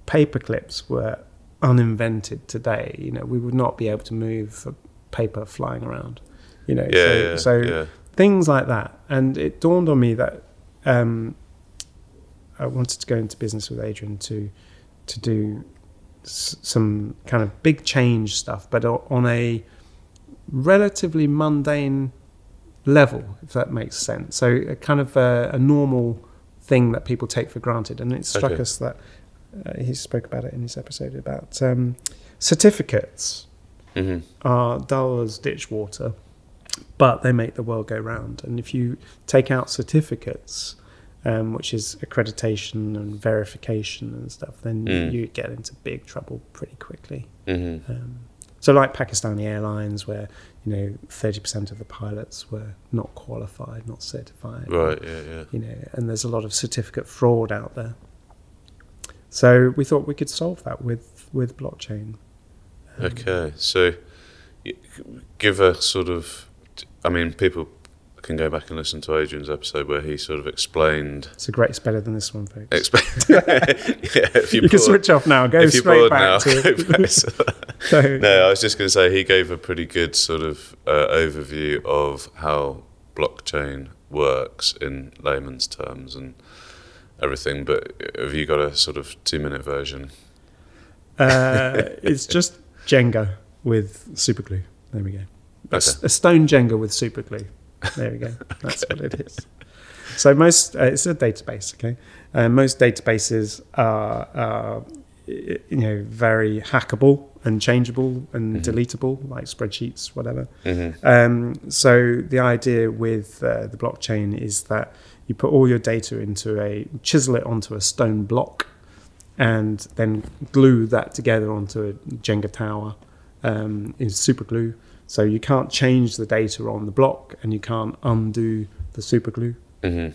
paper clips were uninvented today, you know, we would not be able to move paper flying around. You know, Yeah, so, so things like that. And it dawned on me that um, I wanted to go into business with Adrian to to do s- some kind of big change stuff, but on a relatively mundane level, if that makes sense. So a kind of a, a normal thing that people take for granted. And it struck Okay. us that uh, he spoke about it in his episode about um, certificates hmm are dull as ditch water, but they make the world go round. And if you take out certificates, um, which is accreditation and verification and stuff, then Mm. you get into big trouble pretty quickly. hmm Um, so, like Pakistani Airlines, where you know thirty percent of the pilots were not qualified, not certified, Right. Yeah. Yeah. you know, and there's a lot of certificate fraud out there. So we thought we could solve that with with blockchain. Um, Okay, so give a sort of, I mean, people can go back and listen to Adrian's episode where he sort of explained. It's a great. It's better than this one, folks. Explain, yeah, if you you're can switch off now. Go straight back now, to. back to- so, no, I was just going to say he gave a pretty good sort of uh, overview of how blockchain works in layman's terms and everything. But have you got a sort of two-minute version? uh, it's just Jenga with super glue. There we go. Okay. a stone Jenga with super glue. There we go. That's what it is. So most uh, it's a database. Okay, uh, most databases are, are you know very hackable and changeable and Mhm. deletable, like spreadsheets, whatever. hmm Um, so the idea with uh, the blockchain is that you put all your data into a chisel it onto a stone block, and then glue that together onto a Jenga tower um, in super glue. So you can't change the data on the block, and you can't undo the super glue. hmm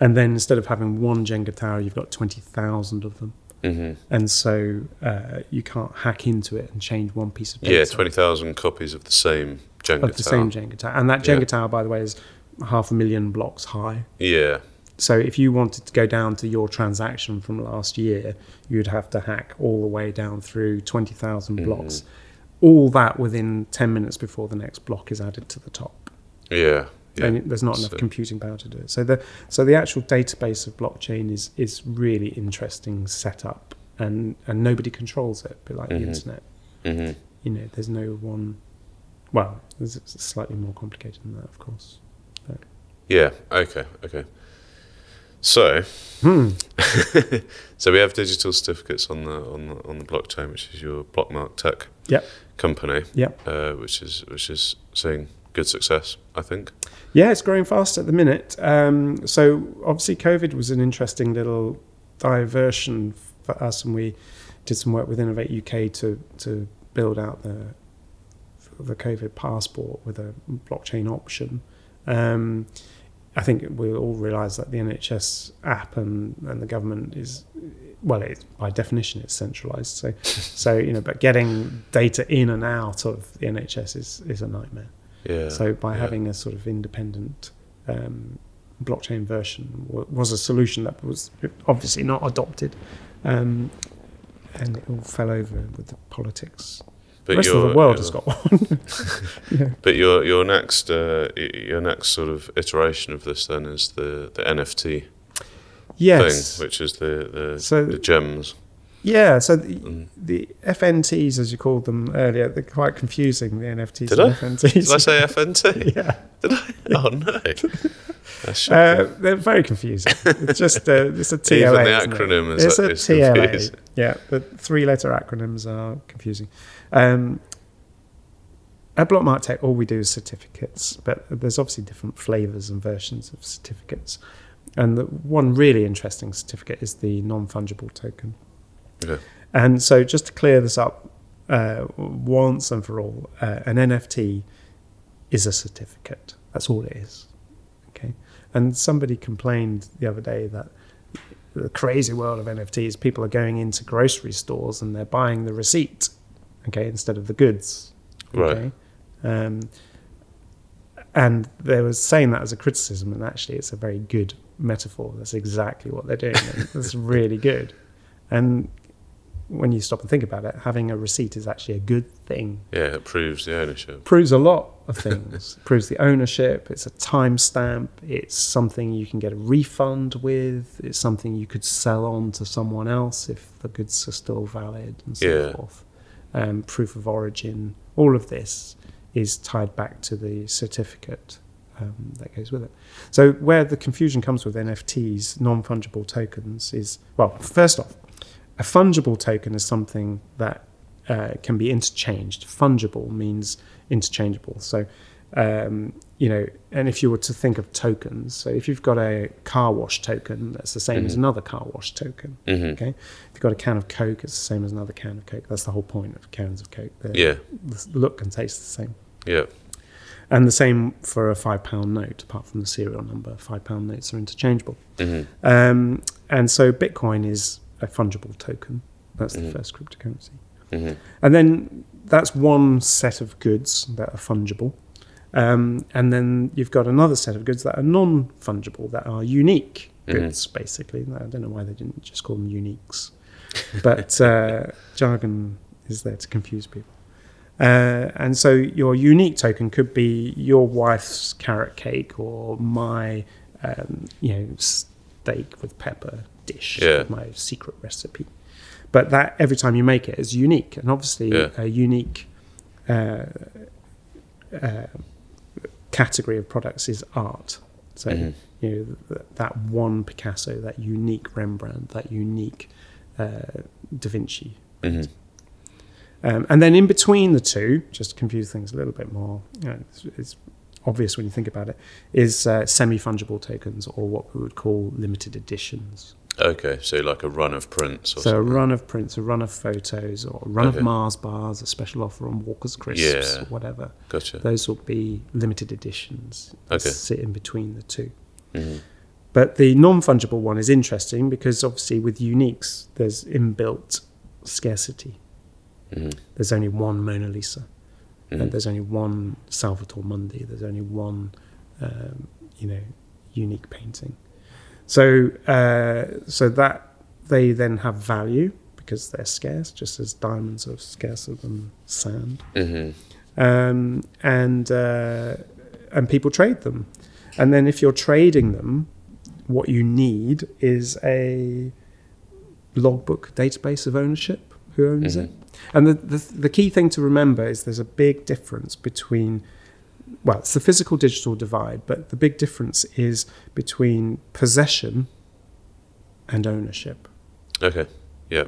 And then instead of having one Jenga tower, you've got twenty thousand of them, hmm and so uh, you can't hack into it and change one piece of data Yeah, twenty thousand copies of the same Jenga of the tower. same Jenga tower. And that Jenga Yeah. tower, by the way, is half a million blocks high. Yeah, So if you wanted to go down to your transaction from last year, you'd have to hack all the way down through 20,000 Mhm. blocks. All that within 10 minutes before the next block is added to the top. yeah, yeah. And there's not enough So- computing power to do it. So the so the actual database of blockchain is is really interesting setup and and nobody controls it, but like Mhm. the internet. hmm You know, there's no one well, it's slightly more complicated than that, of course. Yeah. Okay. Okay. So, Hmm. so we have digital certificates on the on the on the blockchain, which is your Blockmark Tech Yep. Company. Yep. Uh, which is which is seeing good success, I think. Yeah, it's growing fast at the minute. Um, so obviously, COVID was an interesting little diversion for us, and we did some work with Innovate UK to to build out the the COVID passport with a blockchain option. Um, I think we all realise that the NHS app and, and the government is well, it's by definition it's centralised. So, so you know, but getting data in and out of the NHS is is a nightmare. Yeah. So by yeah. having a sort of independent um, blockchain version wa- was a solution that was obviously not adopted, um, and it all fell over with the politics. But the rest of the world has got one. yeah. But your your next uh, your next sort of iteration of this then is the the NFT Yes. thing, which is the the, So- the gems. Yeah. So the, Mm. the FNTs, as you called them earlier, they're quite confusing. The NFTs Did and I? FNTs. Did I say FNT? yeah. Did I? Oh no. Uh, they're very confusing. It's just uh, it's a TLA. Even the acronym is- it's a is TLA. confusing. Yeah, the three-letter acronyms are confusing. Um, at Blockmark Tech, all we do is certificates, but there's obviously different flavors and versions of certificates. And the one really interesting certificate is the non-fungible token. Okay. And so, just to clear this up uh, once and for all, uh, an NFT is a certificate. That's all it is. Okay. And somebody complained the other day that the crazy world of NFTs, people are going into grocery stores and they're buying the receipt, okay, instead of the goods. Right. Um, and they were saying that as a criticism, and actually, it's a very good metaphor. That's exactly what they're doing. It's really good. And when you stop and think about it, having a receipt is actually a good thing. Yeah, it proves the ownership. Proves a lot of things. proves the ownership. It's a timestamp. It's something you can get a refund with. It's something you could sell on to someone else if the goods are still valid and so Yeah. forth. Um, proof of origin. All of this is tied back to the certificate um, that goes with it. So where the confusion comes with NFTs, non-fungible tokens, is well, first off, a fungible token is something that uh, can be interchanged. Fungible means interchangeable. So, um, you know, and if you were to think of tokens, so if you've got a car wash token, that's the same as another car wash token. hmm Okay, if you've got a can of Coke, it's the same as another can of Coke. That's the whole point of cans of Coke. The, Yeah, the look and taste the same. yeah, And the same for a five pound note, apart from the serial number. Five pound notes are interchangeable. hmm Um, and so Bitcoin is a fungible token. That's Mhm. the first cryptocurrency. hmm And then that's one set of goods that are fungible. Um, and then you've got another set of goods that are non fungible, that are unique Mhm. goods, basically. I don't know why they didn't just call them uniques. But uh, jargon is there to confuse people. Uh, and so your unique token could be your wife's carrot cake or my, um, you know, steak with pepper dish, Yeah. my secret recipe. But that every time you make it is unique, and obviously Yeah. a unique uh, uh, category of products is art. So Mhm. you know th- that one Picasso, that unique Rembrandt, that unique uh, Da Vinci, hmm um, and then in between the two, just to confuse things a little bit more, you know, it's, it's obvious when you think about it, is uh, semi fungible tokens or what we would call limited editions. Okay, so like a run of prints or So a run of prints, a run of photos, or a run Okay. of Mars bars, a special offer on Walker's Crisps, Yeah. or whatever. Gotcha. Those will be limited editions. Okay. Sit in between the two. hmm But the non fungible one is interesting because obviously with uniques, there's inbuilt scarcity. Hmm There's only one Mona Lisa. hmm and there's only one Salvatore Mundi. There's only one, um, you know, unique painting. So, uh, so that they then have value because they're scarce, just as diamonds are scarcer than sand, hmm um, and uh, and people trade them. And then if you're trading them, what you need is a logbook database of ownership. Who owns Mhm. it? And the, the the key thing to remember is there's a big difference between well, it's the physical digital divide, but the big difference is between possession and ownership. Okay. Yeah.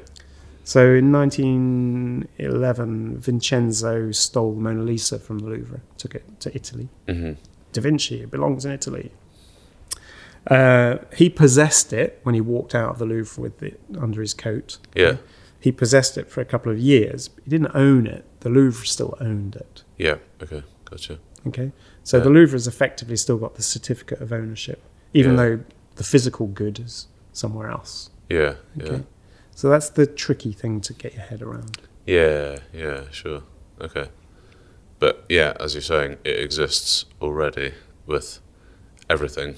So in 1911, Vincenzo stole the Mona Lisa from the Louvre, took it to Italy. hmm Da Vinci, it belongs in Italy. Uh, he possessed it when he walked out of the Louvre with it under his coat. Yeah. He possessed it for a couple of years. He didn't own it. The Louvre still owned it. Yeah. Okay. Gotcha. Okay, so Yeah. the Louvre has effectively still got the certificate of ownership, even Yeah. though the physical good is somewhere else. Yeah. Yeah. Okay, so that's the tricky thing to get your head around. Yeah. Yeah. Sure. Okay. But yeah, as you're saying, it exists already with everything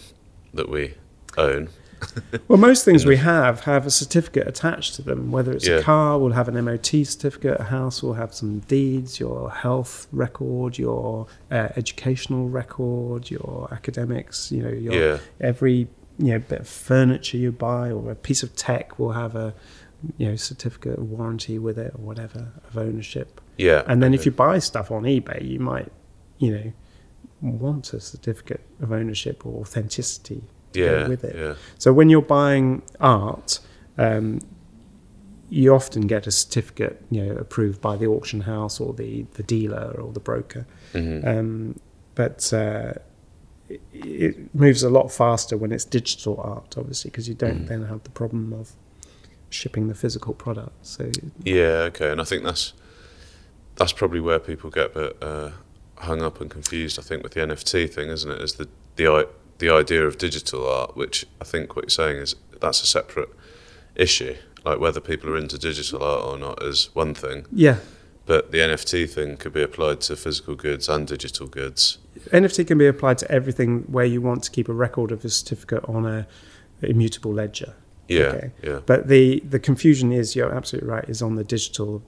that we own. Well, most things we have have a certificate attached to them. Whether it's Yeah. a car, we'll have an MOT certificate. A house we'll have some deeds. Your health record, your uh, educational record, your academics. You know, your Yeah. every you know bit of furniture you buy or a piece of tech will have a you know certificate of warranty with it or whatever of ownership. Yeah. And then if you buy stuff on eBay, you might you know want a certificate of ownership or authenticity to go yeah. with it. Yeah. So when you're buying art, um, you often get a certificate, you know, approved by the auction house or the, the dealer or the broker. hmm Um, but uh, it, it moves a lot faster when it's digital art, obviously, because you don't Mhm. then have the problem of shipping the physical product. So Yeah, okay, and I think that's that's probably where people get a bit uh, hung up and confused. I think with the NFT thing, isn't it? Is the the i- the idea of digital art, which I think what you're saying is that's a separate issue. Like whether people are into digital art or not is one thing, yeah, but the NFT thing could be applied to physical goods and digital goods. NFT can be applied to everything where you want to keep a record of a certificate on a immutable ledger. Yeah, Okay. yeah, But the, the confusion is, you're absolutely right, is on the digital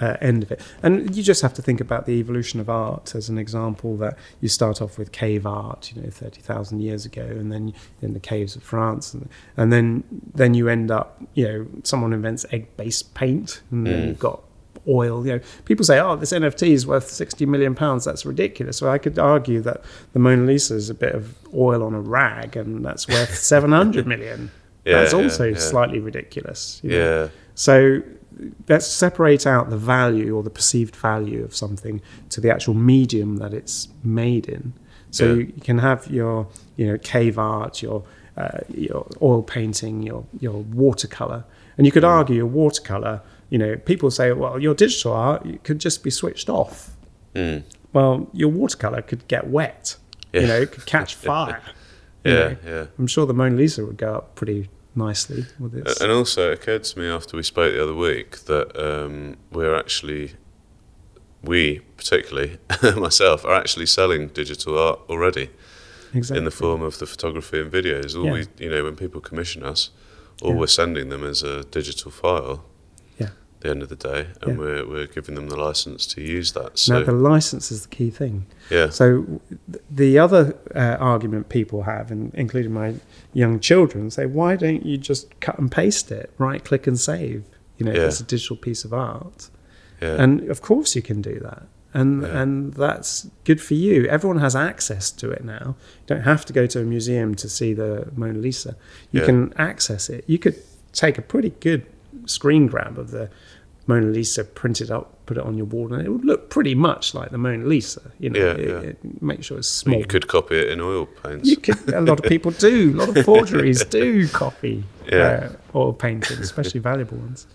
uh, end of it. And you just have to think about the evolution of art as an example that you start off with cave art, you know, 30,000 years ago, and then in the caves of France. And, and then, then you end up, you know, someone invents egg based paint, and then Mm. you've got oil. You know, people say, "Oh, this NFT is worth sixty million pounds. That's ridiculous." So I could argue that the Mona Lisa is a bit of oil on a rag, and that's worth seven hundred million. Yeah, that's yeah, also yeah. slightly ridiculous. you know. yeah, So let's separate out the value or the perceived value of something to the actual medium that it's made in. So Yeah. you, you can have your, you know, cave art, your uh, your oil painting, your your watercolor, and you could Mm. argue your watercolor. You know, people say, well, your digital art could just be switched off. mm. Well, your watercolor could get wet. Yeah. You know, it could catch fire. yeah, know. yeah. I'm sure the Mona Lisa would go up pretty nicely with its. And also, it occurred to me after we spoke the other week that um, we're actually, we particularly, myself, are actually selling digital art already exactly. in the form of the photography and videos. All Yeah. we, you know, when people commission us, all Yeah. we're sending them is a digital file. The end of the day, and Yeah. we're we're giving them the license to use that. So now, the license is the key thing. yeah, So the other uh, argument people have, and including my young children, say, why don't you just cut and paste it, right click and save? You know, Yeah. it's a digital piece of art, yeah, and of course you can do that, and Yeah. and that's good for you. Everyone has access to it now. You don't have to go to a museum to see the Mona Lisa. You can access it. You could take a pretty good screen grab of the Mona Lisa, print it up, put it on your wall, and it would look pretty much like the Mona Lisa. You know, Yeah, it- yeah. it- make sure it's small. you could copy it in oil paints. You could. A lot of people do. A lot of forgeries do copy Yeah. uh, oil paintings, especially valuable ones.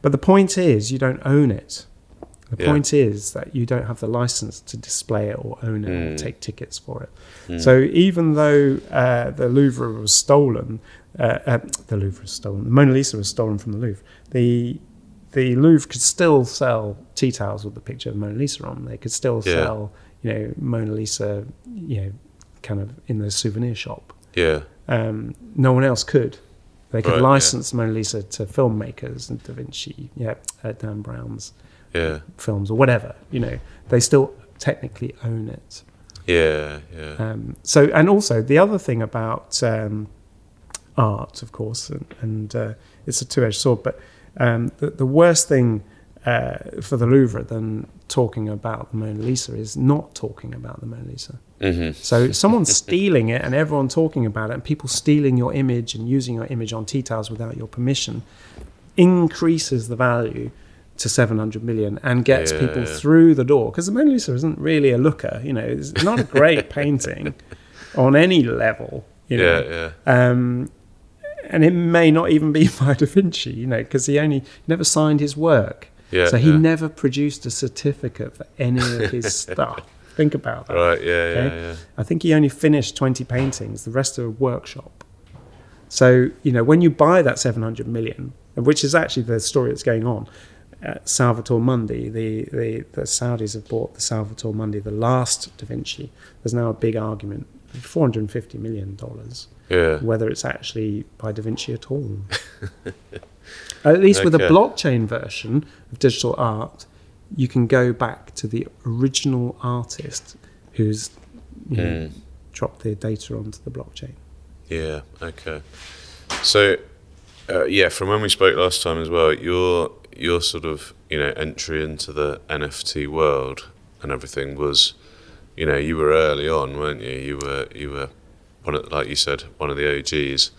But the point is, you don't own it. The Yeah. point is that you don't have the license to display it or own it or Mm. take tickets for it. Mm. So even though uh, the Louvre was stolen, uh, uh, the Louvre was stolen. The Mona Lisa was stolen from the Louvre. The the Louvre could still sell tea towels with the picture of Mona Lisa on. They could still Yeah. sell, you know, Mona Lisa, you know, kind of in the souvenir shop. yeah, Um, no one else could. They could Right, yeah. license Mona Lisa to filmmakers and Da Vinci, yeah, uh, Dan Brown's yeah, films or whatever. You know, they still technically own it. yeah, yeah, Um, so, and also the other thing about um, art, of course, and, and uh, it's a two-edged sword. But um, the, the worst thing uh, for the Louvre than talking about the Mona Lisa is not talking about the Mona Lisa. hmm So someone's stealing it, and everyone talking about it, and people stealing your image and using your image on tea towels without your permission, increases the value to 700 million and gets Yeah, people through the door because the Mona Lisa isn't really a looker. You know, it's not a great painting on any level. You know? yeah, yeah. Um, and it may not even be by Da Vinci, you know, because he only never signed his work. Yeah, so he yeah. never produced a certificate for any of his stuff. Think about that. Right, yeah, yeah, Okay. yeah. I think he only finished 20 paintings, the rest are a workshop. So, you know, when you buy that 700 million, which is actually the story that's going on, uh, Salvatore Mundi, the, the, the Saudis have bought the Salvatore Mundi, the last Da Vinci. There's now a big argument, $450 million, Yeah. whether it's actually by Da Vinci at all. at least with a blockchain version of digital art, you can go back to the original artist who's you know, Mm. dropped the data onto the blockchain. Yeah. Okay. So, uh, yeah, from when we spoke last time as well, your your sort of you know entry into the NFT world and everything was, you know, you were early on, weren't you? You were you were one of, like you said, one of the OGs.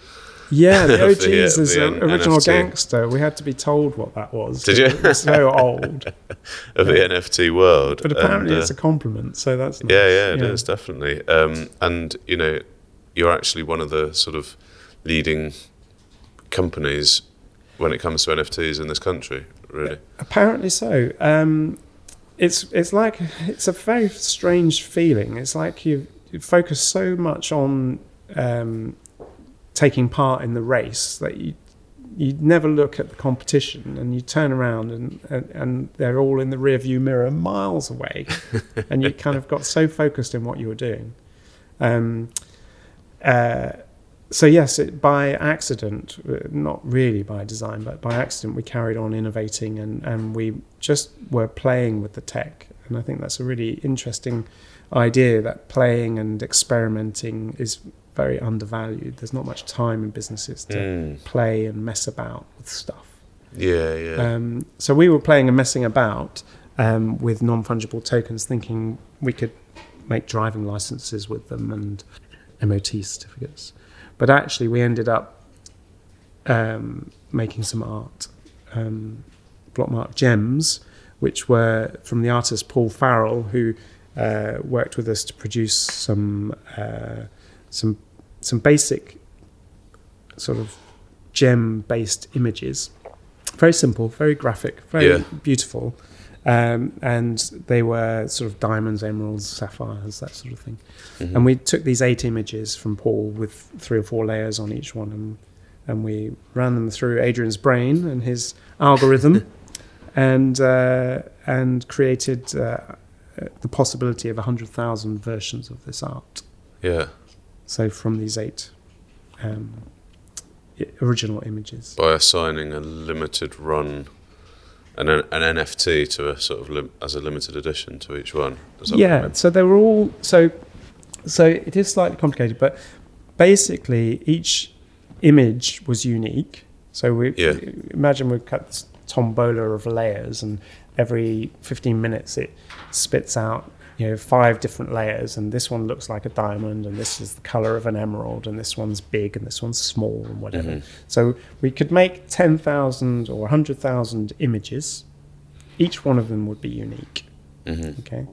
Yeah, the OGs the, uh, is the N- original NFT. gangster. We had to be told what that was. Did you? It was so old. of the NFT world. But apparently and, uh, it's a compliment, so that's nice. Yeah, yeah, it is definitely. Um, and you know, you're actually one of the sort of leading companies when it comes to NFTs in this country. Really, Apparently so. Um, it's it's like it's a very strange feeling. It's like you focus so much on um, taking part in the race that you you never look at the competition, and you turn around and and, and they're all in the rearview mirror miles away, and you kind of got so focused in what you were doing. Um, uh, so yes, it, by accident, uh, not really by design, but by accident, we carried on innovating and, and we just were playing with the tech. And I think that's a really interesting idea that playing and experimenting is very undervalued. There's not much time in businesses to Mm. play and mess about with stuff. yeah, yeah, Um, so we were playing and messing about um, with non fungible tokens, thinking we could make driving licenses with them and MOT certificates. But actually, we ended up um, making some art, um, Blockmark gems, which were from the artist Paul Farrell, who uh, worked with us to produce some uh, some some basic sort of gem-based images. Very simple, very graphic, very Yeah. beautiful, um, and they were sort of diamonds, emeralds, sapphires, that sort of thing. Mhm. And we took these eight images from Paul with three or four layers on each one, and and we ran them through Adrian's brain and his algorithm, and uh, and created uh, the possibility of hundred thousand versions of this art. yeah. So from these eight um, original images. By assigning a limited run, an an NFT to a sort of lim- as a limited edition to each one. Yeah, so they were all so so it is slightly complicated, but basically each image was unique. So we Yeah. imagine we've cut this tombola of layers, and every 15 minutes it spits out you know five different layers, and this one looks like a diamond, and this is the color of an emerald, and this one's big, and this one's small, and whatever. Mhm. So we could make 10,000 or 100,000 images. Each one of them would be unique. Mhm. Okay.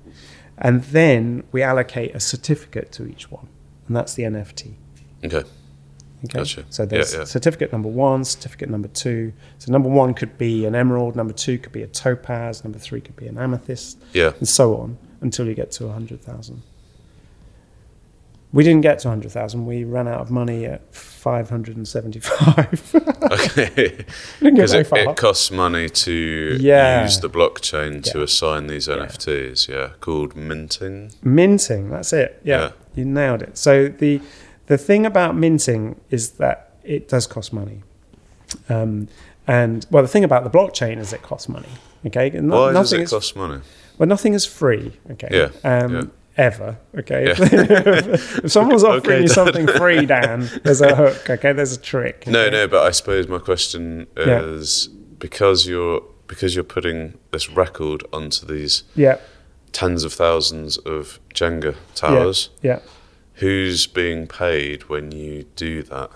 And then we allocate a certificate to each one, and that's the NFT. Okay. Okay. Gotcha. So there's Yeah, yeah. certificate number one, certificate number two. So number one could be an emerald, number two could be a topaz, number three could be an amethyst, Yeah. and so on until you get to 100,000. We didn't get to 100,000. We ran out of money at 575. Okay. Because it, it costs money to Yeah. use the blockchain to assign these Yeah. NFTs. Yeah. Called minting. minting that's it yeah, Yeah. you nailed it so the the thing about minting is that it does cost money um, and well the thing about the blockchain is it costs money okay No- Why does nothing it is cost money? well nothing is free okay Yeah, um, yeah. ever okay Yeah. if someone's offering Okay, you something free dan there's a hook okay there's a trick No, okay? no, but I suppose my question Yeah. is because you're because you're putting this record onto these yeah tens of thousands of Jenga towers, yeah who's being paid when you do that?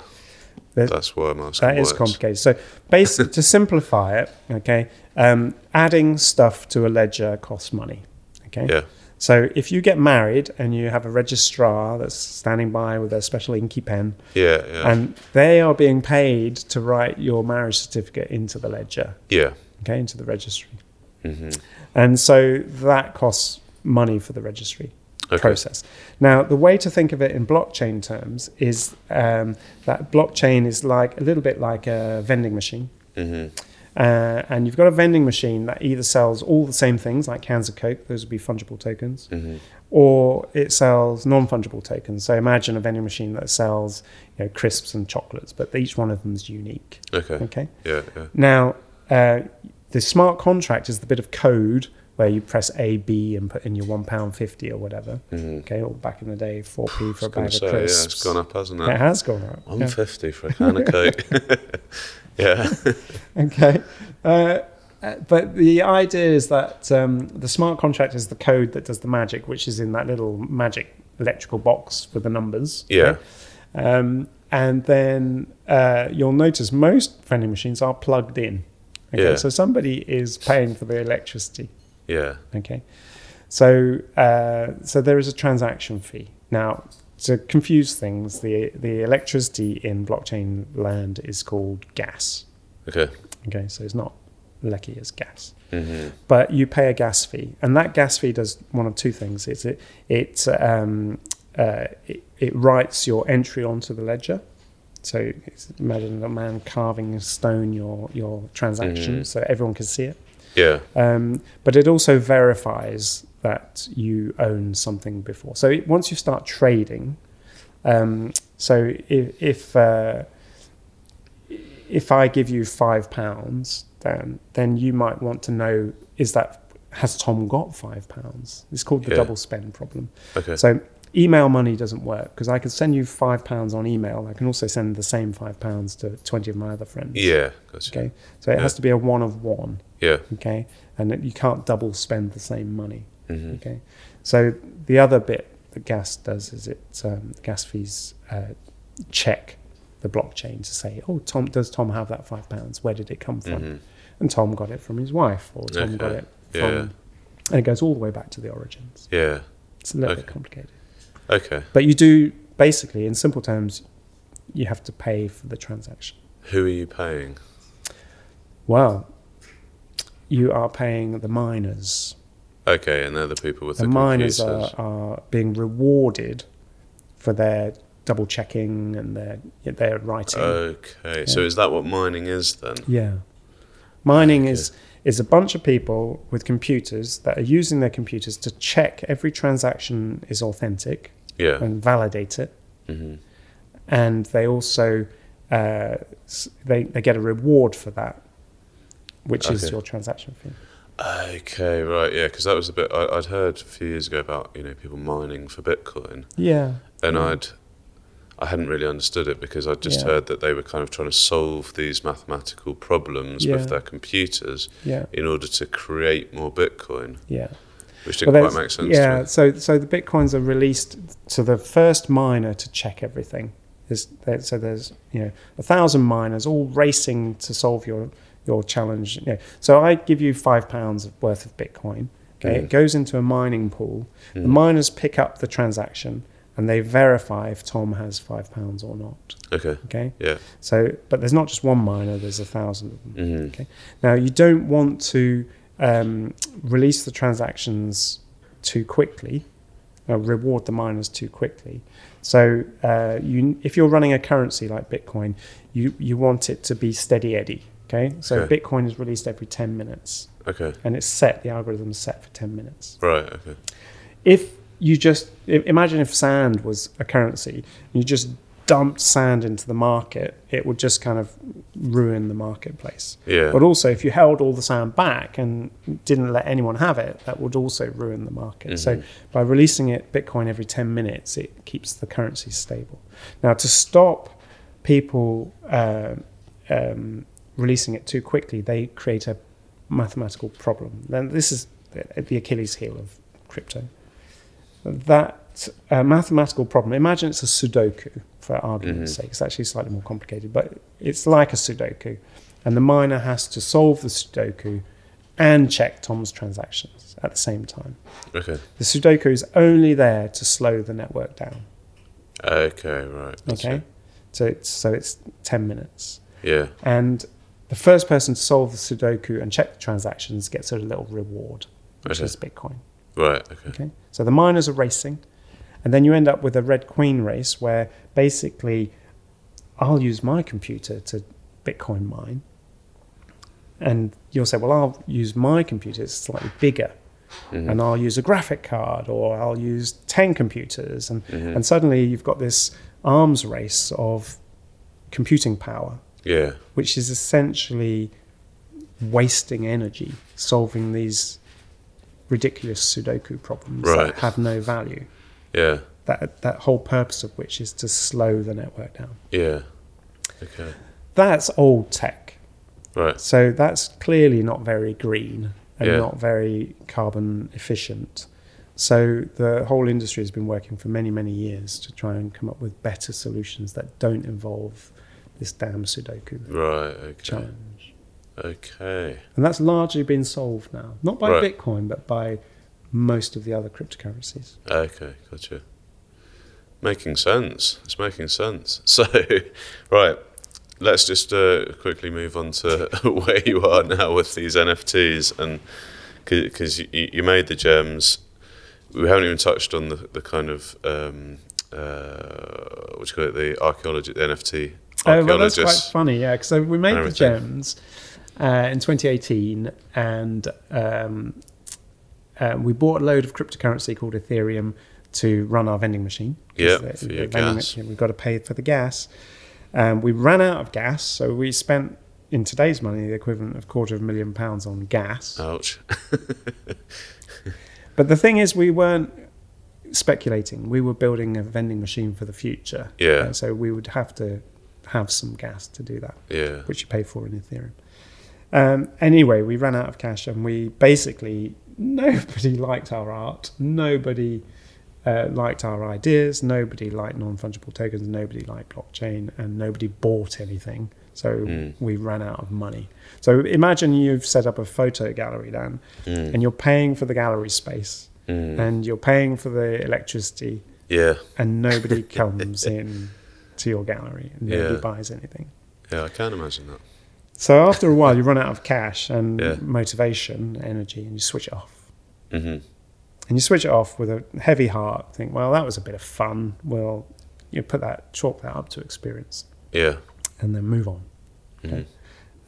There's- That's why I'm asking. That is complicated. So, basically, to simplify it, okay, um, adding stuff to a ledger costs money. Okay. Yeah. So if you get married and you have a registrar that's standing by with a special inky pen, Yeah, yeah, and they are being paid to write your marriage certificate into the ledger, yeah. okay, into the registry. hmm And so that costs money for the registry Okay. process. Now, the way to think of it in blockchain terms is um, that blockchain is like a little bit like a vending machine. hmm Uh, and you've got a vending machine that either sells all the same things, like cans of Coke, those would be fungible tokens, hmm or it sells non fungible tokens. So imagine a vending machine that sells you know, crisps and chocolates, but each one of them is unique. Okay. Okay. Yeah, yeah. Now, uh, the smart contract is the bit of code where you press A, B, and put in your one pound fifty or whatever. hmm Okay, or back in the day, four p for a bag to of say, yeah, crisps. it's gone up, hasn't It it? has gone up. One yeah. for a can of Coke. yeah. Okay. Uh, uh, but the idea is that um, the smart contract is the code that does the magic, which is in that little magic electrical box with the numbers. Yeah. Um, and then uh, you'll notice most vending machines are plugged in. Okay. Yeah. So somebody is paying for the electricity. Yeah. Okay. So uh, so there is a transaction fee. Now, to confuse things, the the electricity in blockchain land is called gas. Okay. Okay, so it's not lecky as gas, hmm but you pay a gas fee, and that gas fee does one of two things. It's it it um, uh, it, it writes your entry onto the ledger. So it's, imagine a man carving in stone your your transaction, Mhm. so everyone can see it. Yeah. Um, but it also verifies that you own something before. So it, once you start trading, um, so if if, uh, if I give you five pounds, then then you might want to know is that has Tom got five pounds? It's called the Yeah. double spend problem. Okay. So email money doesn't work because I can send you five pounds on email. I can also send the same five pounds to twenty of my other friends. yeah. Gotcha. Okay. So it has to be a one of one Yeah. okay and that you can't double spend the same money hmm okay so the other bit that gas does is it um, gas fees uh, check the blockchain to say oh tom does tom have that five pounds where did it come from hmm and tom got it from his wife or tom got Okay. it Yeah. from and it goes all the way back to the origins Yeah. it's a little bit complicated Okay. but you do basically in simple terms you have to pay for the transaction Who are you paying? well you are paying the miners Okay, and they're the people with the, computers. the miners are, are being rewarded for their double checking and their their writing. Okay, so is that what mining is then? yeah, mining Okay. is is a bunch of people with computers that are using their computers to check every transaction is authentic Yeah. and validate it, hmm and they also uh, they they get a reward for that, which is your transaction fee. Okay, right, yeah, because that was a bit I, I'd heard a few years ago about you know people mining for Bitcoin, Yeah, and Yeah. I'd I hadn't really understood it because I'd just Yeah. heard that they were kind of trying to solve these mathematical problems Yeah. with their computers yeah, in order to create more Bitcoin, yeah. which didn't Well, quite make sense. Yeah, so so the bitcoins are released to the first miner to check everything. There's, there, so there's you know a thousand miners all racing to solve your your challenge. You know. So I give you five pounds worth of Bitcoin. Okay, Mm. it goes into a mining pool. The Mm. miners pick up the transaction and they verify if Tom has five pounds or not. Okay, Okay, yeah, so but there's not just one miner. There's a thousand of them. hmm Okay. Now, you don't want to um, release the transactions too quickly, uh, reward the miners too quickly. So, uh, you, if you're running a currency like Bitcoin, you, you want it to be steady eddy. Okay. So, Okay. Bitcoin is released every 10 minutes okay, and it's set, the algorithm is set for 10 minutes. right, okay, If you just imagine if sand was a currency, you just dumped sand into the market, it would just kind of ruin the marketplace. yeah, But also, if you held all the sand back and didn't let anyone have it, that would also ruin the market. So, Mhm. by releasing it Bitcoin every 10 minutes, it keeps the currency stable. Now, to stop people uh, um, releasing it too quickly, they create a mathematical problem. Then, this is the- Achilles heel of crypto. That uh, mathematical problem, imagine it's a Sudoku for argument's Mhm. sake. It's actually slightly more complicated, but it's like a Sudoku. And the miner has to solve the Sudoku and check Tom's transactions at the same time. Okay. The Sudoku is only there to slow the network down. Okay. Right. Okay, Gotcha. so it's so it's ten minutes, Yeah. and the first person to solve the Sudoku and check the transactions gets a little reward, which Okay. is Bitcoin. Right. Okay. Okay, so the miners are racing, and then you end up with a red queen race where basically I'll use my computer to Bitcoin mine, and you'll say, well, I'll use my computer; it's slightly bigger, Mhm. and I'll use a graphic card, or I'll use ten computers, and Mhm. and suddenly you've got this arms race of computing power, Yeah. which is essentially wasting energy solving these ridiculous Sudoku problems Right. that have no value. Yeah. That that whole purpose of which is to slow the network down. Yeah. Okay. That's old tech. Right. So that's clearly not very green and Yeah. not very carbon efficient. So the whole industry has been working for many, many years to try and come up with better solutions that don't involve this damn Sudoku Right. Okay. challenge. Okay. And that's largely been solved now, not by Right. Bitcoin, but by most of the other cryptocurrencies. Okay. Gotcha. Making sense. It's making sense. So, right. Let's just uh, quickly move on to where you are now with these NFTs, and because you, you made the gems, we haven't even touched on the, the kind of um, uh, what do you call it, the archaeology, the NFT Oh, well, that's quite funny, yeah. So we made the gems uh, in 2018, and um, uh, we bought a load of cryptocurrency called Ethereum to run our vending machine. Yeah, the- for the your vending gas. machine, We've got to pay for the gas. Um, we ran out of gas, so we spent in today's money the equivalent of quarter of a million pounds on gas. Ouch. But the thing is, we weren't speculating. We were building a vending machine for the future. Yeah. Uh, so we would have to have some gas to do that. yeah. which you pay for in Ethereum. Um, anyway, we ran out of cash and we basically, nobody liked our art. Nobody uh, liked our ideas. Nobody liked non fungible tokens. Nobody liked blockchain and nobody bought anything. So Mm. we ran out of money. So imagine you've set up a photo gallery, Dan, Mm. and you're paying for the gallery space Mm. and you're paying for the electricity Yeah. and nobody comes in to your gallery and nobody buys anything. Yeah. I can't imagine that. So after a while, you run out of cash and Yeah. motivation, energy, and you switch it off. hmm And you switch it off with a heavy heart. Think, well, that was a bit of fun. Well, you put that, chalk that up to experience, Yeah. and then move on. Mhm.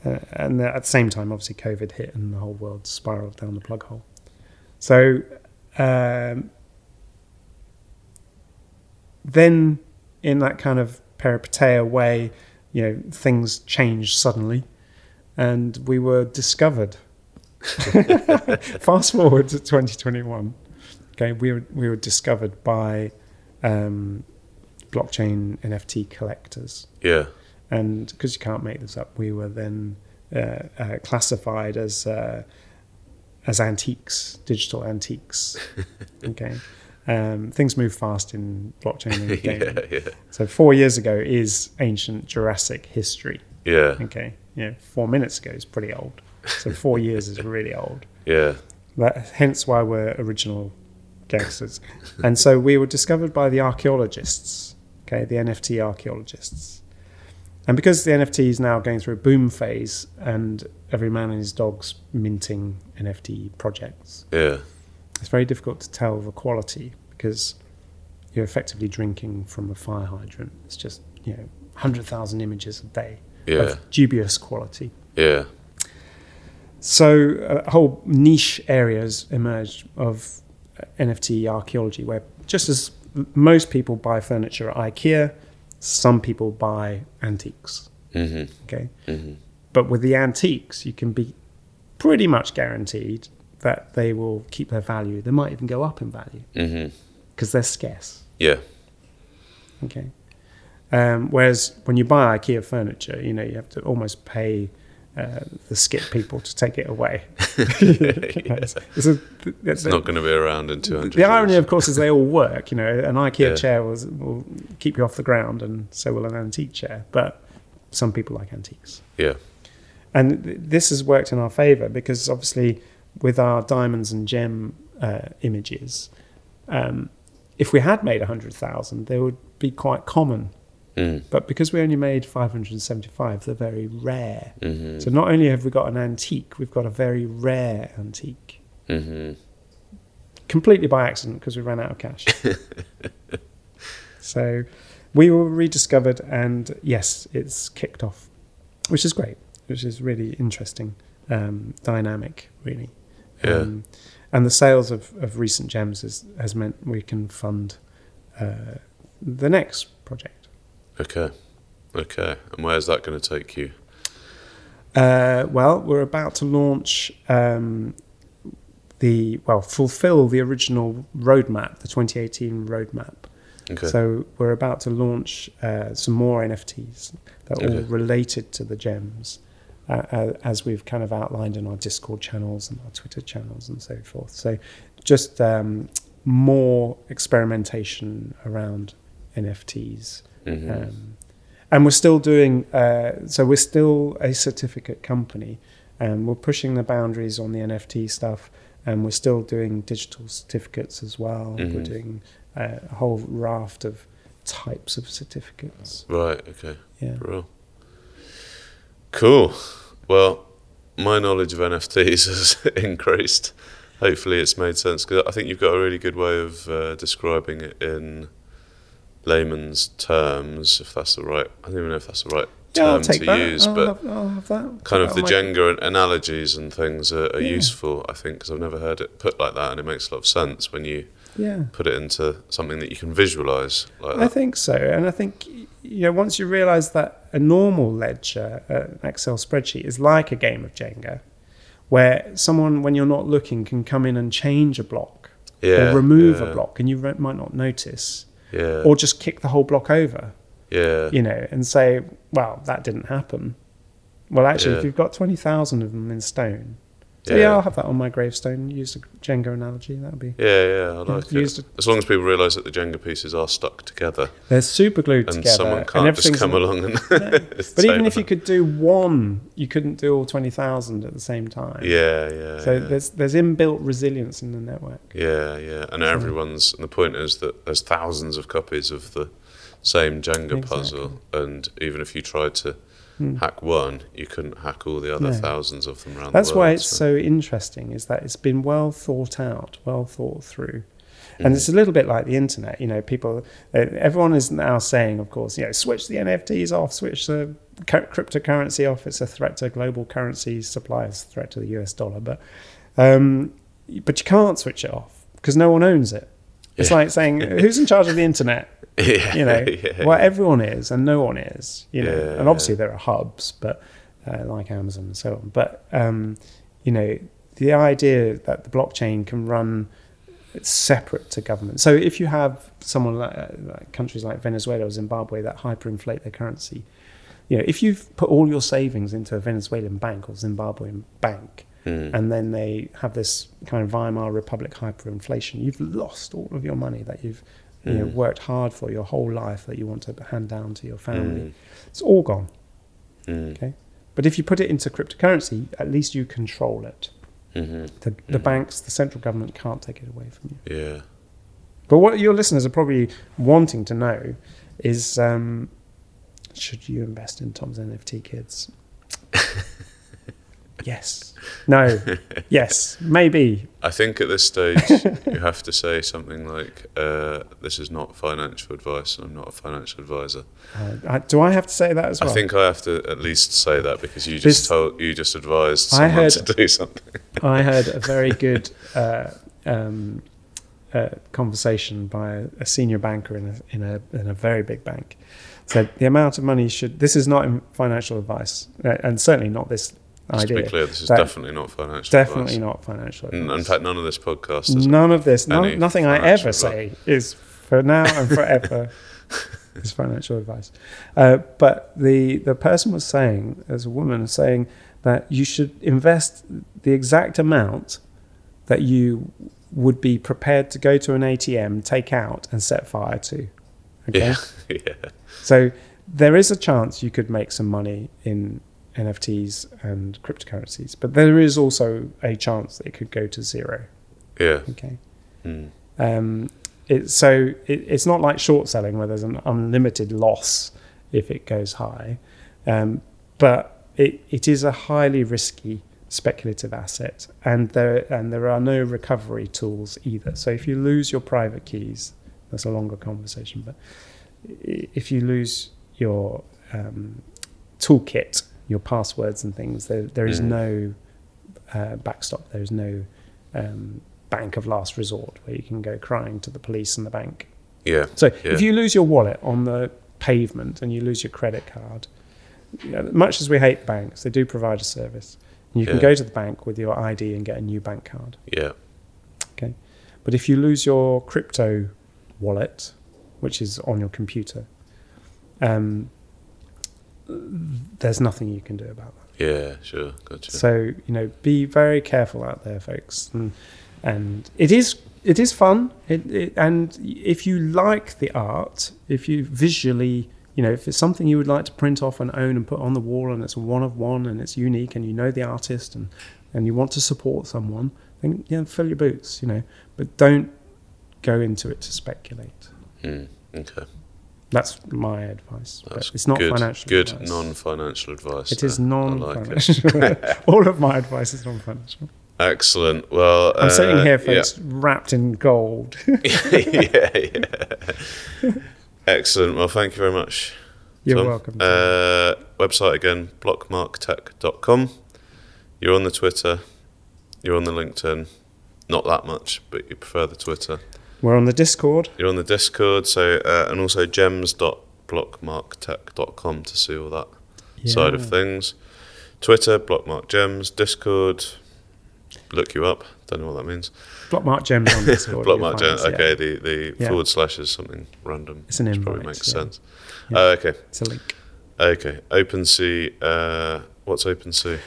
Uh, and at the same time, obviously, COVID hit, and the whole world spiraled down the plug hole. So um, then, in that kind of peripeteia way, you know, things changed suddenly, and we were discovered. Fast forward to 2021. Okay, we were we were discovered by um, blockchain NFT collectors, Yeah. and because you can't make this up, we were then uh, uh, classified as uh, as antiques, digital antiques. okay, um, things move fast in blockchain and gaming. yeah. Yeah. So four years ago is ancient Jurassic history. Yeah. Okay, yeah, four minutes ago is pretty old. So four years is really old. Yeah. That, hence why we're original gangsters. and so we were discovered by the archaeologists, okay, the NFT archaeologists. And because the NFT is now going through a boom phase and every man and his dog's minting NFT projects, Yeah. It's very difficult to tell the quality because you're effectively drinking from a fire hydrant. It's just, you know, 100,000 images a day Yeah. of dubious quality. Yeah. So uh, whole niche areas emerged of uh, NFT archaeology, where just as most people buy furniture at IKEA, some people buy antiques. hmm Okay, hmm but with the antiques, you can be pretty much guaranteed that they will keep their value. They might even go up in value because they're scarce. Yeah. Okay. Um, whereas when you buy IKEA furniture, you know you have to almost pay uh, the skip people to take it away. it's, it's a, It's not going to be around in 200 the irony, of course, is they all work. You know, an IKEA Yeah. chair was, will keep you off the ground, and so will an antique chair. But some people like antiques. Yeah. and th- this has worked in our favor because obviously with our diamonds and gem uh, images, um, if we had made 100,000, they would be quite common. Mm. But because we only made 575, they're very rare. hmm So not only have we got an antique, we've got a very rare antique. hmm Completely by accident because we ran out of cash. so we were rediscovered, and yes, it's kicked off, which is great, which is really interesting, um, dynamic, really. Yeah. Um, and the sales of, of recent gems has, has meant we can fund uh, the next project. Okay. Okay. And where's that going to take you? Uh, well, we're about to launch um, the well, fulfill the original roadmap, the 2018 roadmap. Okay. So we're about to launch uh, some more NFTs that are all related to the gems, uh, as we've kind of outlined in our Discord channels and our Twitter channels and so forth. So just um, more experimentation around NFTs. hmm Um, and we're still doing, uh, so we're still a certificate company, and we're pushing the boundaries on the NFT stuff, and we're still doing digital certificates as well. We're Mhm. doing uh, a whole raft of types of certificates. right. Okay. Yeah. Bro. Cool. Well, my knowledge of NFTs has increased. Hopefully, it's made sense because I think you've got a really good way of uh, describing it in layman's terms, if that's the right. I don't even know if that's the right Yeah, term to that. use, I'll, but have, I'll have that. kind Put of the Jenga analogies and things are, are Yeah. useful. I think because I've never heard it put like that, and it makes a lot of sense when you Yeah. put it into something that you can visualize like I that. think so, and I think you know once you realise that a normal ledger, uh, an Excel spreadsheet, is like a game of Jenga, where someone, when you're not looking, can come in and change a block Yeah. or remove yeah, a block, and you re- might not notice, Yeah. or just kick the whole block over, yeah. you know, and say, "Well, that didn't happen." Well, actually, if you've got twenty thousand of them in stone, so Yeah. yeah. I'll have that on my gravestone. Use a Jenga analogy. That would be. Yeah, yeah, I like used it. it. As long as people realise that the Jenga pieces are stuck together They're super glued and together, someone can't just come in- along and. But even if you could do one, you couldn't do all twenty thousand at the same time. Yeah, yeah. So yeah. there's there's inbuilt resilience in the network. Yeah, yeah. And everyone's. And the point is that there's thousands of copies of the same Jenga puzzle. And even if you tried to Hmm. hack one, you couldn't hack all the other No. thousands of them around That's the world. why it's so interesting. Is that it's been well thought out, well thought through. And Mhm. it's a little bit like the internet, you know. People, uh, everyone is now saying, of course, you know, switch the NFTs off, switch the cryptocurrency off. It's a threat to global currency supply, it's a threat to the US dollar. But, um, but you can't switch it off because no one owns it. It's Yeah. like saying, who's in charge of the internet? yeah, you know, yeah, well, everyone is, and no one is, you know. Yeah, and obviously there are hubs, but uh, like Amazon and so on. But um, you know, the idea that the blockchain can run separate to government. So if you have someone like, uh, like countries like Venezuela or Zimbabwe that hyperinflate their currency, you know, if you've put all your savings into a Venezuelan bank or Zimbabwean bank, Mm. and then they have this kind of Weimar Republic hyperinflation, you've lost all of your money that you've you know, Mm. worked hard for your whole life that you want to hand down to your family. Mm. It's all gone. Mm. Okay. But if you put it into cryptocurrency, at least you control it. Mhm. The, the Mhm. banks, the central government can't take it away from you. Yeah. But what your listeners are probably wanting to know is um, should you invest in Tom's NFT kids? yes. No. yes. Maybe. I think at this stage you have to say something like, uh, "This is not financial advice, and I'm not a financial advisor." Uh, I, do I have to say that as well? I think I have to at least say that because you This- just told, you just advised I someone heard- to do something. I heard a very good uh, um, uh, conversation by a, a senior banker in a, in a in a very big bank. Said the amount of money should. This is not financial advice, uh, and certainly not this Just to be clear, this is That- definitely not financial Definitely advice. not financial advice. In fact, none of this podcast is. None of this, no, any nothing I ever say is for now and forever is financial advice. Uh, but the the person was saying, as a woman, saying that you should invest the exact amount that you would be prepared to go to an ATM, take out, and set fire to. Okay, Yeah, yeah, so there is a chance you could make some money in NFTs and cryptocurrencies. But there is also a chance that it could go to zero. Yeah. Okay. Mm. Um, it, so it, it's not like short selling where there's an unlimited loss if it goes high, um, but it, it is a highly risky speculative asset, and there and there are no recovery tools either. So if you lose your private keys, that's a longer conversation. But if you lose your um, toolkit, your passwords and things, there there is Mm. no uh, backstop. There is no um, bank of last resort where you can go crying to the police and the bank. Yeah. So Yeah. if you lose your wallet on the pavement and you lose your credit card, you know, much as we hate banks, they do provide a service. And you can go to the bank with your ID and get a new bank card. Yeah. Okay. But if you lose your crypto wallet, which is on your computer, um, there's nothing you can do about that. Yeah. Sure. Gotcha. So you know, be very careful out there, folks. And and it is it is fun. It, it and if you like the art, if you visually, you know, if it's something you would like to print off and own and put on the wall, and it's one of one and it's unique, and you know the artist, and and you want to support someone, then yeah, fill your boots. You know, but don't go into it to speculate. Mm. Okay. That's my advice. That's it's not good, financial. Good advice. non-financial advice. It is there. I non like it. All of my advice is non financial. Excellent. Well, I'm sitting uh, here, yeah. wrapped in gold. yeah, yeah. Excellent. Well, thank you very much. You're Tom. welcome. Uh, website again, blockmarktech.com. You're on the Twitter. You're on the LinkedIn. Not that much, but you prefer the Twitter. We're on the Discord. You're on the Discord, so uh, and also gems.blockmarktech.com to see all that side of things. Twitter, Blockmark Gems, Discord. Look you up. Don't know what that means. Blockmark Gems on Discord. Blockmark Gems. us, yeah. Okay, the, the Yeah. forward slash is something random. It's an which invite. probably makes yeah. sense. Yeah. Oh, okay. It's a link. Okay. OpenSea. Uh, what's OpenSea?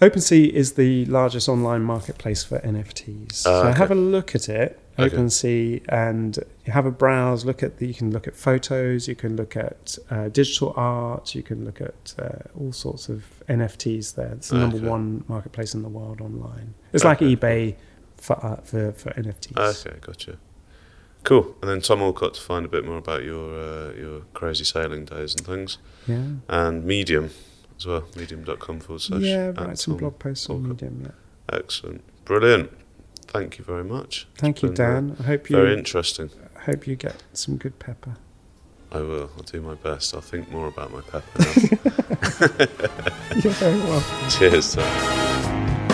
OpenSea is the largest online marketplace for NFTs. Ah, so okay. have a look at it, Okay. OpenSea, and you have a browse. Look at the, you can look at photos, you can look at uh, digital art, you can look at uh, all sorts of NFTs. There, it's the number one marketplace in the world online. It's Okay. like eBay for uh, for for NFTs. Okay, gotcha. Cool. And then Tom Alcott to find a bit more about your uh, your crazy sailing days and things, Yeah. and Medium as well. Medium.com forward slash. Yeah, write some blog posts on Medium. Yeah. Excellent. Brilliant. Thank you very much. Thank you, Dan. I hope you Very interesting. hope you get some good pepper. I will. I'll do my best. I'll think more about my pepper now. You're very welcome. Cheers, Tom.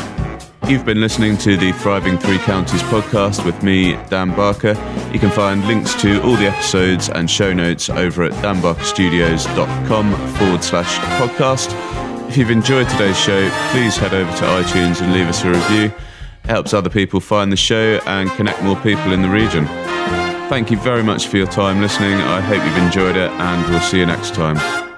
You've been listening to the Thriving Three Counties podcast with me, Dan Barker. You can find links to all the episodes and show notes over at danbarkerstudios.com forward slash podcast. If you've enjoyed today's show, please head over to iTunes and leave us a review. Helps other people find the show and connect more people in the region. Thank you very much for your time listening. I hope you've enjoyed it, and we'll see you next time.